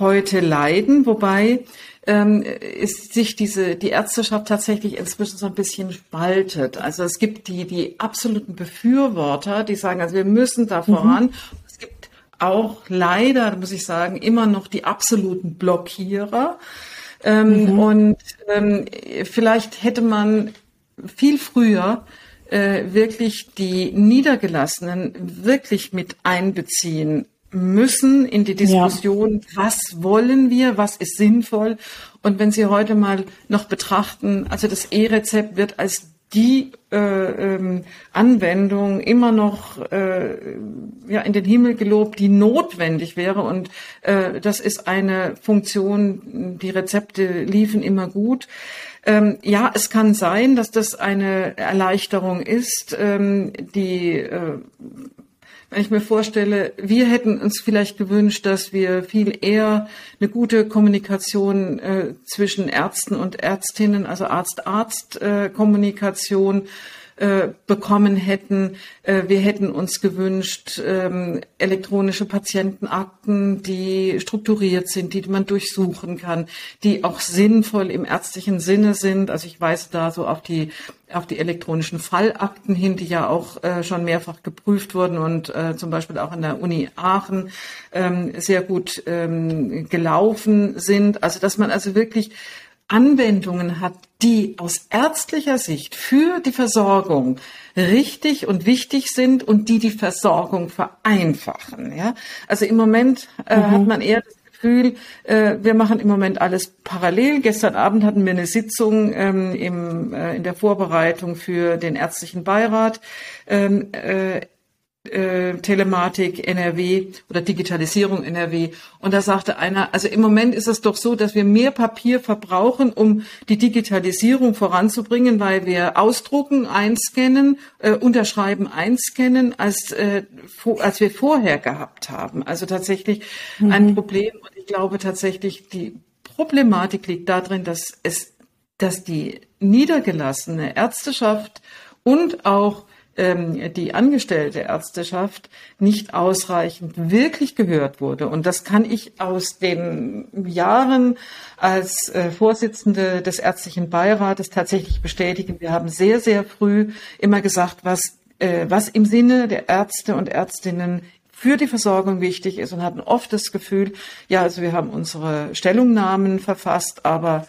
heute leiden, wobei ähm, ist sich diese die Ärzteschaft tatsächlich inzwischen so ein bisschen spaltet. Also es gibt die die absoluten Befürworter, die sagen, also wir müssen da mhm. voran. Mhm. Es gibt auch leider, muss ich sagen, immer noch die absoluten Blockierer. Ähm, mhm. Und ähm, vielleicht hätte man viel früher äh, wirklich die Niedergelassenen wirklich mit einbeziehen müssen in die Diskussion, ja. was wollen wir, was ist sinnvoll. Und wenn Sie heute mal noch betrachten, also das E-Rezept wird als die äh, ähm, Anwendung immer noch äh, ja, in den Himmel gelobt, die notwendig wäre. Und äh, das ist eine Funktion, die Rezepte liefen immer gut. Ähm, ja, es kann sein, dass das eine Erleichterung ist, ähm, die äh, wenn ich mir vorstelle, wir hätten uns vielleicht gewünscht, dass wir viel eher eine gute Kommunikation äh, zwischen Ärzten und Ärztinnen, also Arzt-Arzt-Kommunikation, äh, äh, bekommen hätten. Äh, wir hätten uns gewünscht, ähm, elektronische Patientenakten, die strukturiert sind, die man durchsuchen kann, die auch sinnvoll im ärztlichen Sinne sind. Also ich weise da so auf die auf die elektronischen Fallakten hin, die ja auch äh, schon mehrfach geprüft wurden und zum Beispiel auch an der Uni Aachen ähm, sehr gut ähm, gelaufen sind. Also dass man also wirklich Anwendungen hat, die aus ärztlicher Sicht für die Versorgung richtig und wichtig sind und die die Versorgung vereinfachen. Ja? Also im Moment äh, mhm. hat man eher das Gefühl, äh, wir machen im Moment alles parallel. Gestern Abend hatten wir eine Sitzung ähm, im, äh, in der Vorbereitung für den ärztlichen Beirat. Ähm, äh, Telematik NRW oder Digitalisierung NRW. Und da sagte einer, also im Moment ist es doch so, dass wir mehr Papier verbrauchen, um die Digitalisierung voranzubringen, weil wir ausdrucken, einscannen, äh, unterschreiben, einscannen, als, äh, als wir vorher gehabt haben. Also tatsächlich mhm. ein Problem. Und ich glaube tatsächlich, die Problematik liegt darin, dass es, dass die niedergelassene Ärzteschaft und auch ähm, die angestellte Ärzteschaft nicht ausreichend wirklich gehört wurde. Und das kann ich aus den Jahren als äh, Vorsitzende des ärztlichen Beirates tatsächlich bestätigen. Wir haben sehr, sehr früh immer gesagt, was, äh, was im Sinne der Ärzte und Ärztinnen für die Versorgung wichtig ist und hatten oft das Gefühl, ja, also wir haben unsere Stellungnahmen verfasst, aber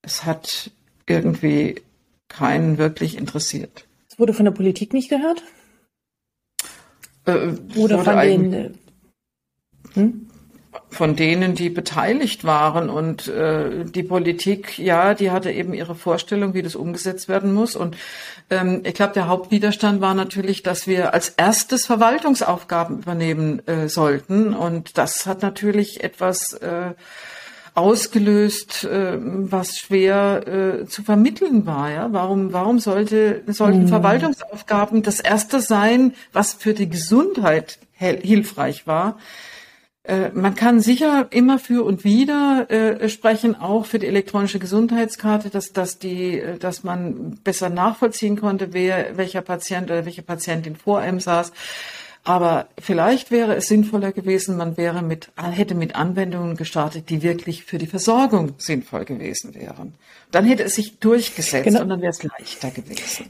es hat irgendwie keinen wirklich interessiert. Es wurde von der Politik nicht gehört? Äh, Oder von den. Äh, hm? Von denen, die beteiligt waren. Und äh, die Politik, ja, die hatte eben ihre Vorstellung, wie das umgesetzt werden muss. Und ähm, ich glaube, der Hauptwiderstand war natürlich, dass wir als erstes Verwaltungsaufgaben übernehmen äh, sollten. Und das hat natürlich etwas äh, ausgelöst, äh, was schwer äh, zu vermitteln war. Ja? Warum, warum sollte, sollten mhm. Verwaltungsaufgaben das erste sein, was für die Gesundheit hilfreich war? Äh, man kann sicher immer für und wieder äh, sprechen, auch für die elektronische Gesundheitskarte, dass, dass, die, äh, dass man besser nachvollziehen konnte, wer, welcher Patient oder welche Patientin vor einem saß. Aber vielleicht wäre es sinnvoller gewesen, man wäre mit, hätte mit Anwendungen gestartet, die wirklich für die Versorgung sinnvoll gewesen wären. Dann hätte es sich durchgesetzt genau. und dann wäre es leichter gewesen.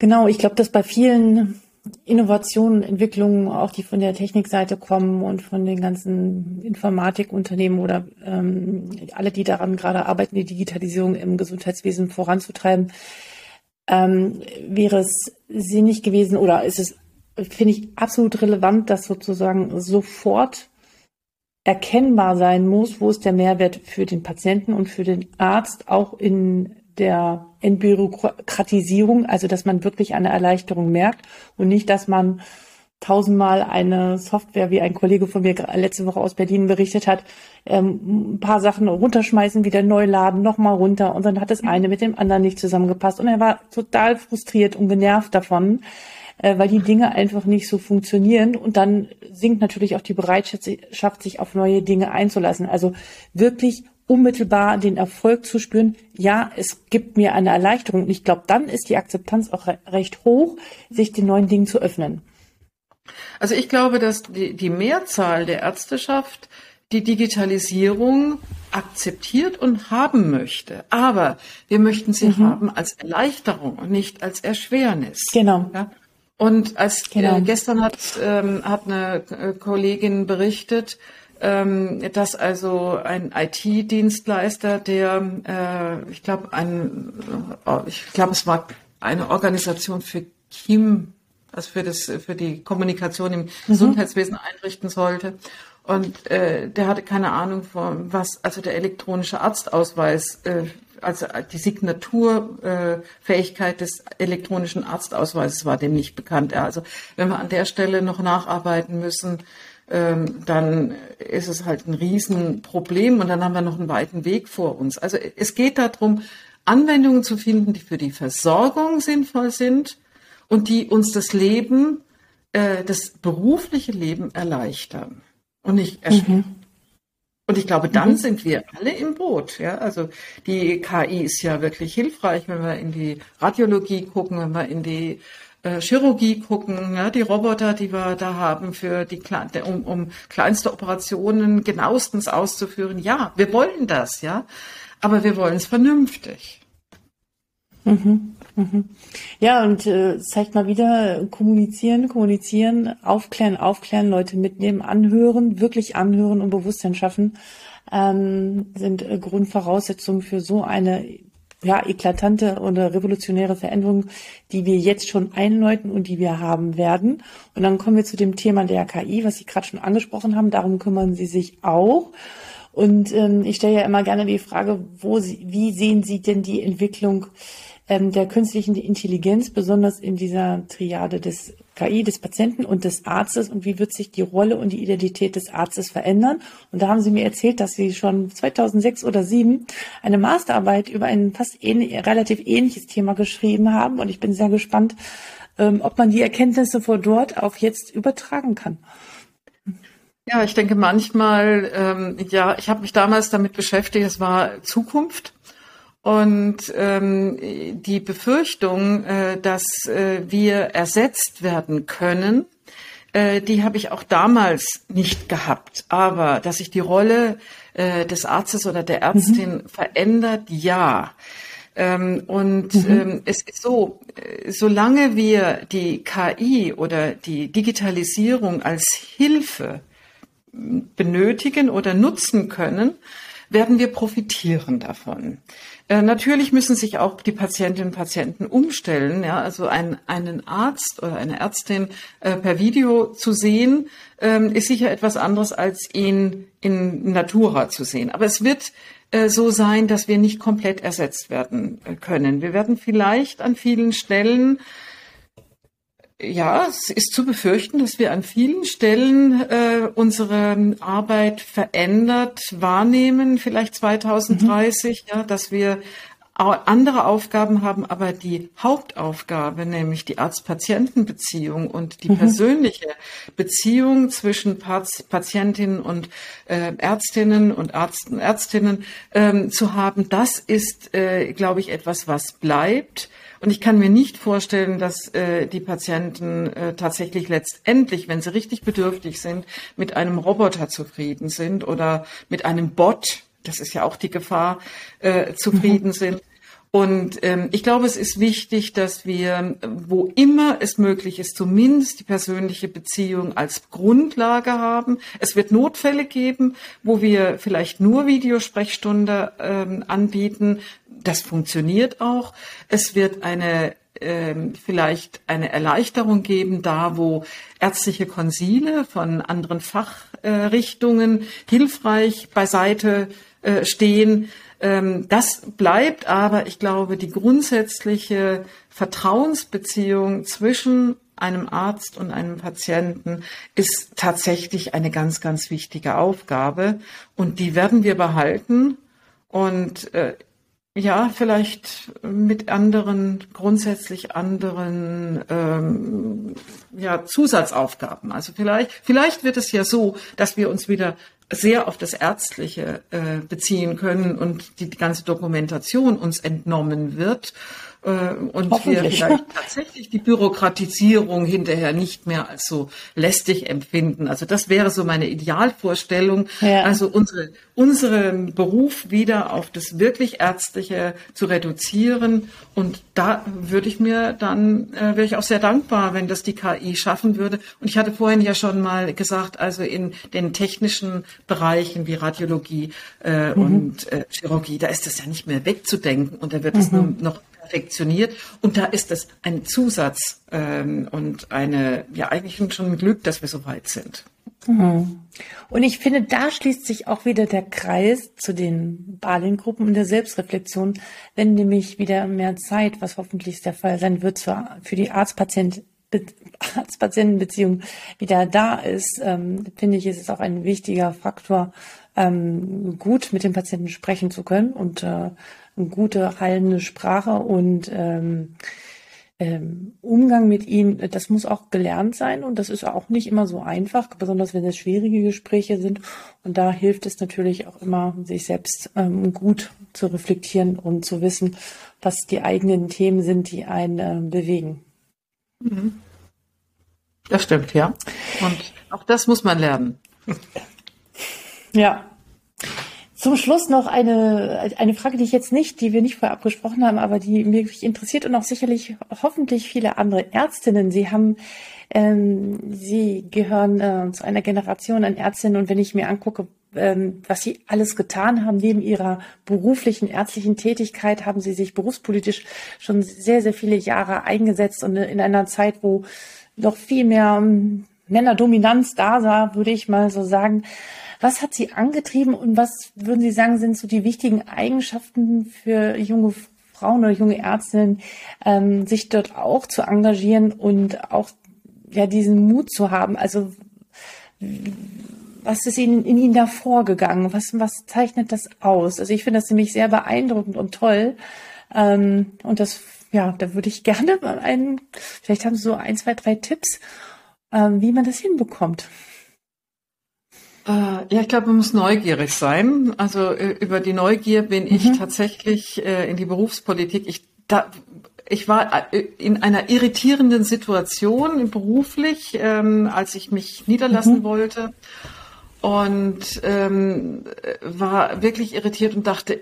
Genau, ich glaube, dass bei vielen Innovationen, Entwicklungen, auch die von der Technikseite kommen und von den ganzen Informatikunternehmen oder ähm, alle, die daran gerade arbeiten, die Digitalisierung im Gesundheitswesen voranzutreiben, ähm, wäre es sinnig gewesen oder ist es finde ich absolut relevant, dass sozusagen sofort erkennbar sein muss, wo ist der Mehrwert für den Patienten und für den Arzt, auch in der Entbürokratisierung, also dass man wirklich eine Erleichterung merkt und nicht, dass man tausendmal eine Software, wie ein Kollege von mir letzte Woche aus Berlin berichtet hat, ähm, ein paar Sachen runterschmeißen, wieder neu laden, nochmal runter und dann hat das eine mit dem anderen nicht zusammengepasst und er war total frustriert und genervt davon äh, weil die Dinge einfach nicht so funktionieren. Und dann sinkt natürlich auch die Bereitschaft, sich auf neue Dinge einzulassen. Also wirklich unmittelbar den Erfolg zu spüren, ja, es gibt mir eine Erleichterung. Und ich glaube, dann ist die Akzeptanz auch recht hoch, sich den neuen Dingen zu öffnen. Also ich glaube, dass die, die Mehrzahl der Ärzteschaft die Digitalisierung akzeptiert und haben möchte. Aber wir möchten sie mhm. haben als Erleichterung und nicht als Erschwernis. Genau. Ja? Und als äh, genau. äh, gestern hat, ähm, hat eine äh, Kollegin berichtet, ähm, dass also ein IT-Dienstleister, der, äh, ich glaube, ein, äh, ich glaube, es war eine Organisation für Kim, also für das, für die Kommunikation im mhm. Gesundheitswesen einrichten sollte. Und äh, der hatte keine Ahnung von was, also der elektronische Arztausweis äh, also die Signaturfähigkeit des elektronischen Arztausweises war dem nicht bekannt. Also wenn wir an der Stelle noch nacharbeiten müssen, ähm, dann ist es halt ein Riesenproblem und dann haben wir noch einen weiten Weg vor uns. Also es geht darum, Anwendungen zu finden, die für die Versorgung sinnvoll sind und die uns das Leben, äh, das berufliche Leben erleichtern und nicht erschweren. Mhm. Und ich glaube, dann mhm. sind wir alle im Boot. Ja, also die KI ist ja wirklich hilfreich, wenn wir in die Radiologie gucken, wenn wir in die äh, Chirurgie gucken, ja, die Roboter, die wir da haben für die um, um kleinste Operationen genauestens auszuführen. Ja, wir wollen das, ja, aber wir wollen es vernünftig. Mhm. Mhm. Ja, und äh, zeigt mal wieder, kommunizieren, kommunizieren, aufklären, aufklären, Leute mitnehmen, anhören, wirklich anhören und Bewusstsein schaffen, ähm, sind äh, Grundvoraussetzungen für so eine ja, eklatante oder revolutionäre Veränderung, die wir jetzt schon einläuten und die wir haben werden. Und dann kommen wir zu dem Thema der KI, was Sie gerade schon angesprochen haben. Darum kümmern Sie sich auch. Und ähm, ich stelle ja immer gerne die Frage, wo Sie, wie sehen Sie denn die Entwicklung ähm, der künstlichen Intelligenz, besonders in dieser Triade des KI, des Patienten und des Arztes und wie wird sich die Rolle und die Identität des Arztes verändern. Und da haben Sie mir erzählt, dass Sie schon 2006 oder 2007 eine Masterarbeit über ein fast ähnlich, relativ ähnliches Thema geschrieben haben. Und ich bin sehr gespannt, ähm, ob man die Erkenntnisse von dort auch jetzt übertragen kann. Ja, ich denke manchmal, ähm, ja, ich habe mich damals damit beschäftigt, es war Zukunft. Und ähm, die Befürchtung, äh, dass äh, wir ersetzt werden können, äh, die habe ich auch damals nicht gehabt. Aber dass sich die Rolle äh, des Arztes oder der Ärztin mhm. verändert, ja. Ähm, und mhm. ähm, es ist so, äh, solange wir die KI oder die Digitalisierung als Hilfe benötigen oder nutzen können, werden wir profitieren davon. Äh, natürlich müssen sich auch die Patientinnen und Patienten umstellen. Ja, also ein, einen Arzt oder eine Ärztin äh, per Video zu sehen, ähm, ist sicher etwas anderes als ihn in Natura zu sehen. Aber es wird äh, so sein, dass wir nicht komplett ersetzt werden äh, können. Wir werden vielleicht an vielen Stellen ja, es ist zu befürchten, dass wir an vielen Stellen äh, unsere Arbeit verändert wahrnehmen, vielleicht 2030, mhm. ja, dass wir andere Aufgaben haben, aber die Hauptaufgabe, nämlich die Arzt-Patienten-Beziehung und die mhm. persönliche Beziehung zwischen Patientinnen und äh, Ärztinnen und Arzt Ärztinnen ähm, zu haben, das ist, äh, glaube ich, etwas, was bleibt. Und ich kann mir nicht vorstellen, dass äh, die Patienten äh, tatsächlich letztendlich, wenn sie richtig bedürftig sind, mit einem Roboter zufrieden sind oder mit einem Bot, das ist ja auch die Gefahr, äh, zufrieden mhm. sind. Und ähm, ich glaube, es ist wichtig, dass wir, wo immer es möglich ist, zumindest die persönliche Beziehung als Grundlage haben. Es wird Notfälle geben, wo wir vielleicht nur Videosprechstunde ähm, anbieten. Das funktioniert auch. Es wird eine ähm, vielleicht eine Erleichterung geben, da wo ärztliche Konsile von anderen Fachrichtungen hilfreich beiseite äh, stehen. Ähm, das bleibt aber, ich glaube, die grundsätzliche Vertrauensbeziehung zwischen einem Arzt und einem Patienten ist tatsächlich eine ganz, ganz wichtige Aufgabe und die werden wir behalten und äh, ja, vielleicht mit anderen, grundsätzlich anderen ähm, ja, Zusatzaufgaben. Also vielleicht, vielleicht wird es ja so, dass wir uns wieder sehr auf das Ärztliche äh, beziehen können und die, ganze Dokumentation uns entnommen wird und wir vielleicht tatsächlich die Bürokratisierung hinterher nicht mehr als so lästig empfinden. Also das wäre so meine Idealvorstellung. Ja. Also unsere, unseren Beruf wieder auf das wirklich Ärztliche zu reduzieren. Und da würde ich mir dann, äh, wäre ich auch sehr dankbar, wenn das die KI schaffen würde. Und ich hatte vorhin ja schon mal gesagt, also in den technischen Bereichen wie Radiologie äh, mhm. und äh, Chirurgie, da ist das ja nicht mehr wegzudenken und da wird es mhm. noch perfektioniert. Und da ist es ein Zusatz ähm, und eine, ja eigentlich schon ein Glück, dass wir so weit sind. Mhm. Und ich finde, da schließt sich auch wieder der Kreis zu den Balin-Gruppen und der Selbstreflexion, wenn nämlich wieder mehr Zeit, was hoffentlich der Fall sein wird, für die Arzt-Patient Arzt-Patienten-Beziehung wieder da ist, ähm, finde ich, ist es auch ein wichtiger Faktor, ähm, gut mit dem Patienten sprechen zu können und äh, eine gute, heilende Sprache und ähm, ähm, Umgang mit ihnen, das muss auch gelernt sein und das ist auch nicht immer so einfach, besonders wenn es schwierige Gespräche sind. Und da hilft es natürlich auch immer, sich selbst ähm, gut zu reflektieren und zu wissen, was die eigenen Themen sind, die einen äh, bewegen. Mhm. Das stimmt, ja. Und auch das muss man lernen. Ja, zum Schluss noch eine, eine Frage, die ich jetzt nicht, die wir nicht vorher abgesprochen haben, aber die mich interessiert und auch sicherlich hoffentlich viele andere Ärztinnen. Sie haben, ähm, Sie gehören äh, zu einer Generation an Ärztinnen und wenn ich mir angucke, ähm, was Sie alles getan haben neben Ihrer beruflichen ärztlichen Tätigkeit, haben Sie sich berufspolitisch schon sehr, sehr viele Jahre eingesetzt und in einer Zeit, wo noch viel mehr ähm, Männerdominanz da war, würde ich mal so sagen. Was hat Sie angetrieben und was würden Sie sagen, sind so die wichtigen Eigenschaften für junge Frauen oder junge Ärztinnen, ähm, sich dort auch zu engagieren und auch ja diesen Mut zu haben? Also was ist Ihnen in Ihnen da vorgegangen? Was, was zeichnet das aus? Also ich finde das nämlich sehr beeindruckend und toll. Ähm, und das, ja, da würde ich gerne mal einen, vielleicht haben Sie so ein, zwei, drei Tipps, ähm, wie man das hinbekommt. Äh, ja, ich glaube, man muss neugierig sein. Also äh, über die Neugier bin mhm. ich tatsächlich äh, in die Berufspolitik. Ich, da, ich war in einer irritierenden Situation beruflich, ähm, als ich mich niederlassen mhm. wollte und ähm, war wirklich irritiert und dachte,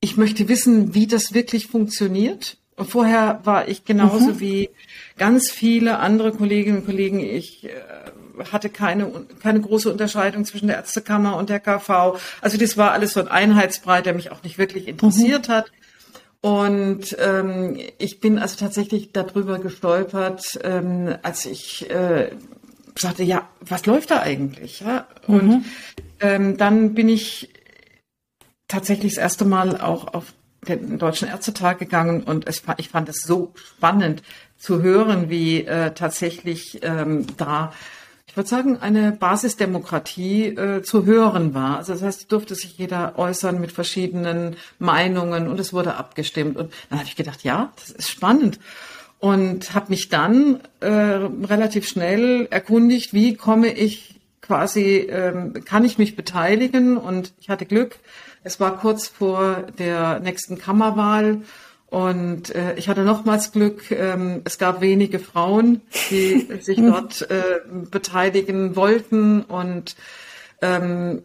ich möchte wissen, wie das wirklich funktioniert. Und vorher war ich genauso mhm. wie ganz viele andere Kolleginnen und Kollegen. Ich äh, hatte keine, keine große Unterscheidung zwischen der Ärztekammer und der KV. Also das war alles so ein Einheitsbrei, der mich auch nicht wirklich interessiert mhm. hat. Und ähm, ich bin also tatsächlich darüber gestolpert, ähm, als ich äh, sagte, ja, was läuft da eigentlich? Ja? Und mhm. ähm, dann bin ich tatsächlich das erste Mal auch auf den Deutschen Ärztetag gegangen und es, ich fand es so spannend, zu hören, wie äh, tatsächlich ähm, da ich würde sagen, eine Basisdemokratie äh, zu hören war. Also das heißt, durfte sich jeder äußern mit verschiedenen Meinungen und es wurde abgestimmt. Und dann habe ich gedacht, ja, das ist spannend. Und habe mich dann äh, relativ schnell erkundigt, wie komme ich quasi, ähm, kann ich mich beteiligen? Und ich hatte Glück. Es war kurz vor der nächsten Kammerwahl und äh, ich hatte nochmals Glück, ähm, es gab wenige Frauen, die sich dort äh, beteiligen wollten. Und ähm,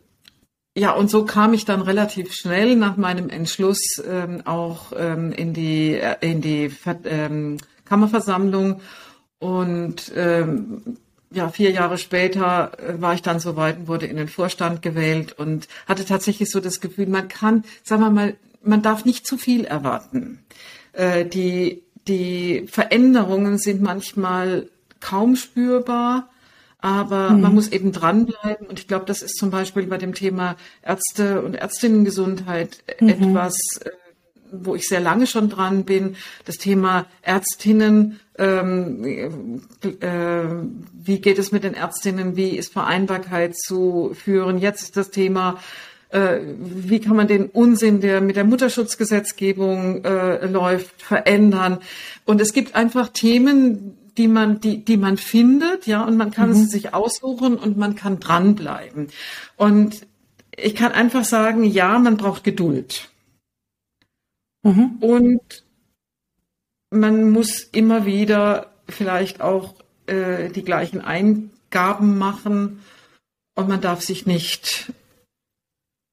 ja, und so kam ich dann relativ schnell nach meinem Entschluss ähm, auch ähm, in die, äh, in die ähm, Kammerversammlung. Und ähm, ja, vier Jahre später äh, war ich dann so weit und wurde in den Vorstand gewählt und hatte tatsächlich so das Gefühl, man kann, sagen wir mal, man darf nicht zu viel erwarten. Äh, die, die Veränderungen sind manchmal kaum spürbar, aber mhm. man muss eben dranbleiben. Und ich glaube, das ist zum Beispiel bei dem Thema Ärzte und Ärztinnengesundheit mhm. etwas, äh, wo ich sehr lange schon dran bin. Das Thema Ärztinnen, ähm, äh, wie geht es mit den Ärztinnen, wie ist Vereinbarkeit zu führen? Jetzt ist das Thema äh, wie kann man den Unsinn, der mit der Mutterschutzgesetzgebung äh, läuft, verändern. Und es gibt einfach Themen, die man, die, die man findet, ja, und man kann mhm. sie sich aussuchen und man kann dranbleiben. Und ich kann einfach sagen, ja, man braucht Geduld. Mhm. Und man muss immer wieder vielleicht auch äh, die gleichen Eingaben machen und man darf sich nicht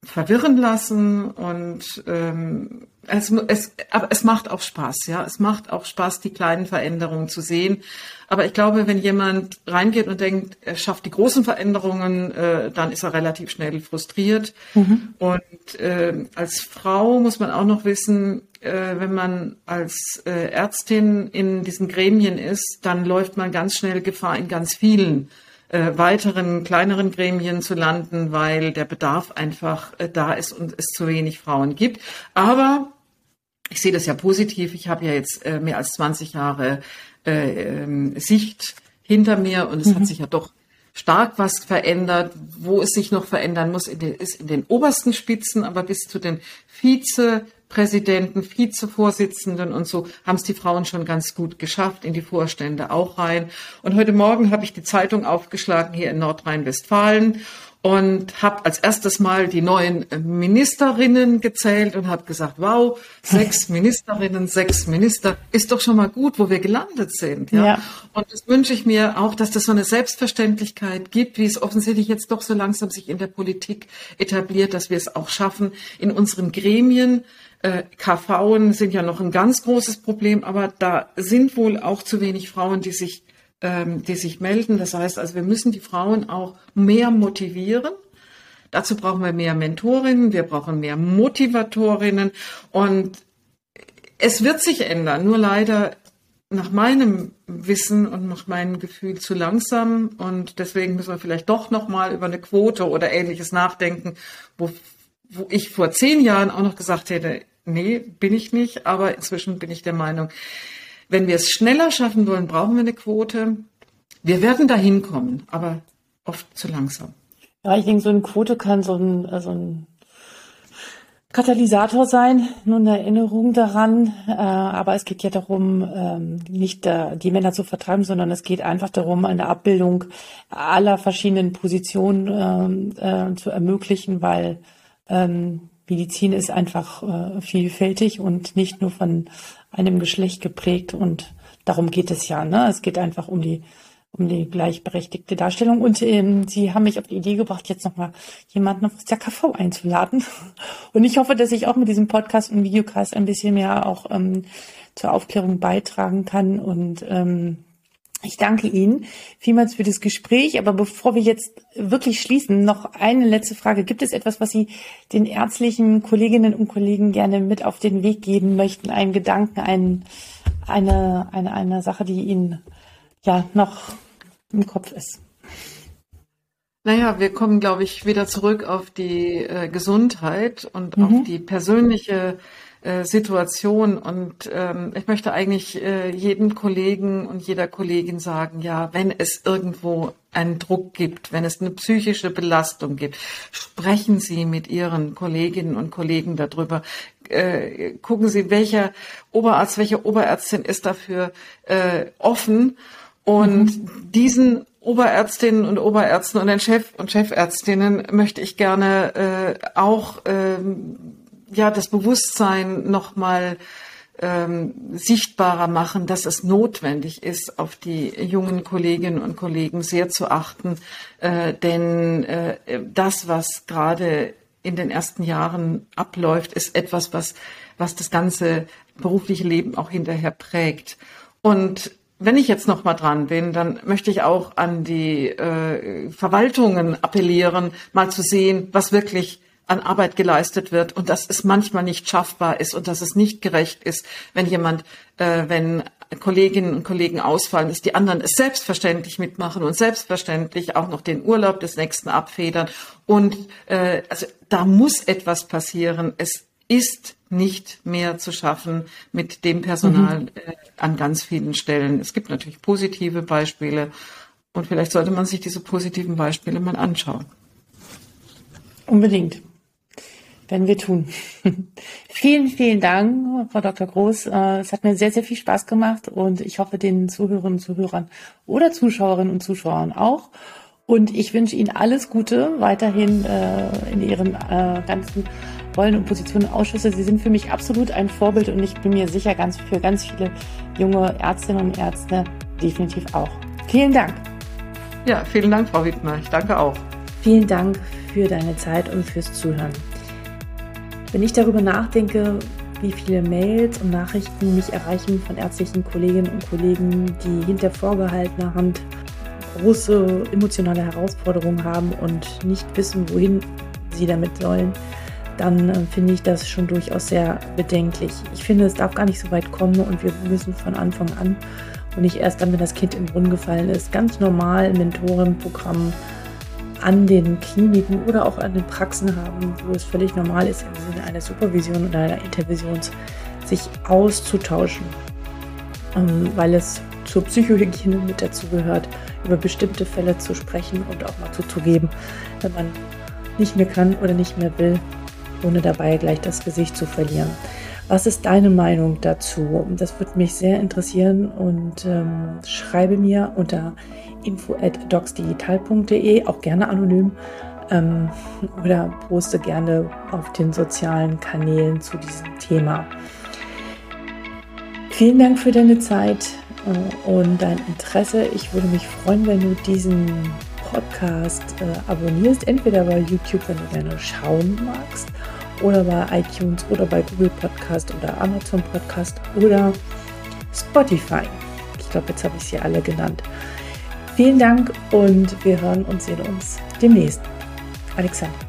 verwirren lassen und ähm, es, es, aber es macht auch Spaß, ja. Es macht auch Spaß, die kleinen Veränderungen zu sehen. Aber ich glaube, wenn jemand reingeht und denkt, er schafft die großen Veränderungen, äh, dann ist er relativ schnell frustriert. Mhm. Und äh, als Frau muss man auch noch wissen, äh, wenn man als äh, Ärztin in diesen Gremien ist, dann läuft man ganz schnell Gefahr in ganz vielen äh, weiteren kleineren Gremien zu landen, weil der Bedarf einfach äh, da ist und es zu wenig Frauen gibt. Aber ich sehe das ja positiv. Ich habe ja jetzt äh, mehr als 20 Jahre äh, ähm, Sicht hinter mir und es mhm. hat sich ja doch stark was verändert. Wo es sich noch verändern muss, in den, ist in den obersten Spitzen, aber bis zu den Vize Präsidenten, Vizevorsitzenden und so haben es die Frauen schon ganz gut geschafft, in die Vorstände auch rein. Und heute Morgen habe ich die Zeitung aufgeschlagen hier in Nordrhein-Westfalen und habe als erstes Mal die neuen Ministerinnen gezählt und habe gesagt, wow, sechs Ministerinnen, sechs Minister, ist doch schon mal gut, wo wir gelandet sind. Ja? ja. Und das wünsche ich mir auch, dass das so eine Selbstverständlichkeit gibt, wie es offensichtlich jetzt doch so langsam sich in der Politik etabliert, dass wir es auch schaffen, in unseren Gremien äh, KVen sind ja noch ein ganz großes Problem, aber da sind wohl auch zu wenig Frauen, die sich, ähm, die sich melden. Das heißt also, wir müssen die Frauen auch mehr motivieren. Dazu brauchen wir mehr Mentorinnen, wir brauchen mehr Motivatorinnen und es wird sich ändern. Nur leider nach meinem Wissen und nach meinem Gefühl zu langsam und deswegen müssen wir vielleicht doch noch mal über eine Quote oder ähnliches nachdenken, wo wo ich vor zehn Jahren auch noch gesagt hätte, nee, bin ich nicht, aber inzwischen bin ich der Meinung, wenn wir es schneller schaffen wollen, brauchen wir eine Quote. Wir werden dahin kommen, aber oft zu langsam. Ja, ich denke, so eine Quote kann so ein, äh, so ein Katalysator sein, nur eine Erinnerung daran. Äh, aber es geht ja darum, ähm, nicht äh, die Männer zu vertreiben, sondern es geht einfach darum, eine Abbildung aller verschiedenen Positionen ähm, äh, zu ermöglichen, weil ähm, Medizin ist einfach äh, vielfältig und nicht nur von einem Geschlecht geprägt und darum geht es ja. Ne? Es geht einfach um die um die gleichberechtigte Darstellung. Und ähm, Sie haben mich auf die Idee gebracht, jetzt nochmal jemanden aus der KV einzuladen. Und ich hoffe, dass ich auch mit diesem Podcast und Videocast ein bisschen mehr auch ähm, zur Aufklärung beitragen kann. Und ähm, ich danke Ihnen vielmals für das Gespräch. Aber bevor wir jetzt wirklich schließen, noch eine letzte Frage. Gibt es etwas, was Sie den ärztlichen Kolleginnen und Kollegen gerne mit auf den Weg geben möchten? Einen Gedanken, ein, eine, eine, eine Sache, die Ihnen ja noch im Kopf ist? Naja, wir kommen, glaube ich, wieder zurück auf die äh, Gesundheit und mhm. auf die persönliche äh, Situation. Und ähm, ich möchte eigentlich äh, jedem Kollegen und jeder Kollegin sagen, ja, wenn es irgendwo einen Druck gibt, wenn es eine psychische Belastung gibt, sprechen Sie mit Ihren Kolleginnen und Kollegen darüber. Äh, gucken Sie, welcher Oberarzt, welche Oberärztin ist dafür äh, offen und mhm. diesen Oberärztinnen und Oberärzten und den Chef und Chefärztinnen möchte ich gerne äh, auch ähm, ja das Bewusstsein nochmal ähm, sichtbarer machen, dass es notwendig ist, auf die jungen Kolleginnen und Kollegen sehr zu achten, äh, denn äh, das, was gerade in den ersten Jahren abläuft, ist etwas, was was das ganze berufliche Leben auch hinterher prägt. Und wenn ich jetzt noch mal dran bin, dann möchte ich auch an die äh, Verwaltungen appellieren, mal zu sehen, was wirklich an Arbeit geleistet wird und dass es manchmal nicht schaffbar ist und dass es nicht gerecht ist, wenn jemand, äh, wenn Kolleginnen und Kollegen ausfallen, dass die anderen es selbstverständlich mitmachen und selbstverständlich auch noch den Urlaub des nächsten abfedern. Und äh, also da muss etwas passieren. Es ist nicht mehr zu schaffen mit dem Personal mhm. äh, an ganz vielen Stellen. Es gibt natürlich positive Beispiele und vielleicht sollte man sich diese positiven Beispiele mal anschauen. Unbedingt. Werden wir tun. vielen, vielen Dank, Frau Dr. Groß. Äh, es hat mir sehr, sehr viel Spaß gemacht und ich hoffe den Zuhörerinnen und Zuhörern oder Zuschauerinnen und Zuschauern auch. Und ich wünsche Ihnen alles Gute weiterhin äh, in Ihren äh, ganzen Rollen und Positionen Ausschüsse. Sie sind für mich absolut ein Vorbild und ich bin mir sicher, ganz für ganz viele junge Ärztinnen und Ärzte definitiv auch. Vielen Dank. Ja, vielen Dank, Frau Wittmer. Ich danke auch. Vielen Dank für deine Zeit und fürs Zuhören. Wenn ich darüber nachdenke, wie viele Mails und Nachrichten mich erreichen von ärztlichen Kolleginnen und Kollegen, die hinter vorgehaltener Hand große emotionale Herausforderungen haben und nicht wissen, wohin sie damit sollen, dann äh, finde ich das schon durchaus sehr bedenklich. Ich finde, es darf gar nicht so weit kommen und wir müssen von Anfang an und nicht erst dann, wenn das Kind im Brunnen gefallen ist, ganz normal Mentorenprogramm an den Kliniken oder auch an den Praxen haben, wo es völlig normal ist, im Sinne einer Supervision oder einer Intervision sich auszutauschen, ähm, weil es zur Psychohygiene mit dazu gehört, über bestimmte Fälle zu sprechen und auch mal zuzugeben, wenn man nicht mehr kann oder nicht mehr will, ohne dabei gleich das Gesicht zu verlieren. Was ist deine Meinung dazu? Das würde mich sehr interessieren und ähm, schreibe mir unter info@docsdigital.de, auch gerne anonym, ähm, oder poste gerne auf den sozialen Kanälen zu diesem Thema. Vielen Dank für deine Zeit äh, und dein Interesse. Ich würde mich freuen, wenn du diesen Podcast äh, abonnierst, entweder bei YouTube, wenn du gerne schauen magst, oder bei iTunes oder bei Google Podcast oder Amazon Podcast oder Spotify. Ich glaube, jetzt habe ich sie alle genannt. Vielen Dank und wir hören und sehen uns demnächst. Alexander.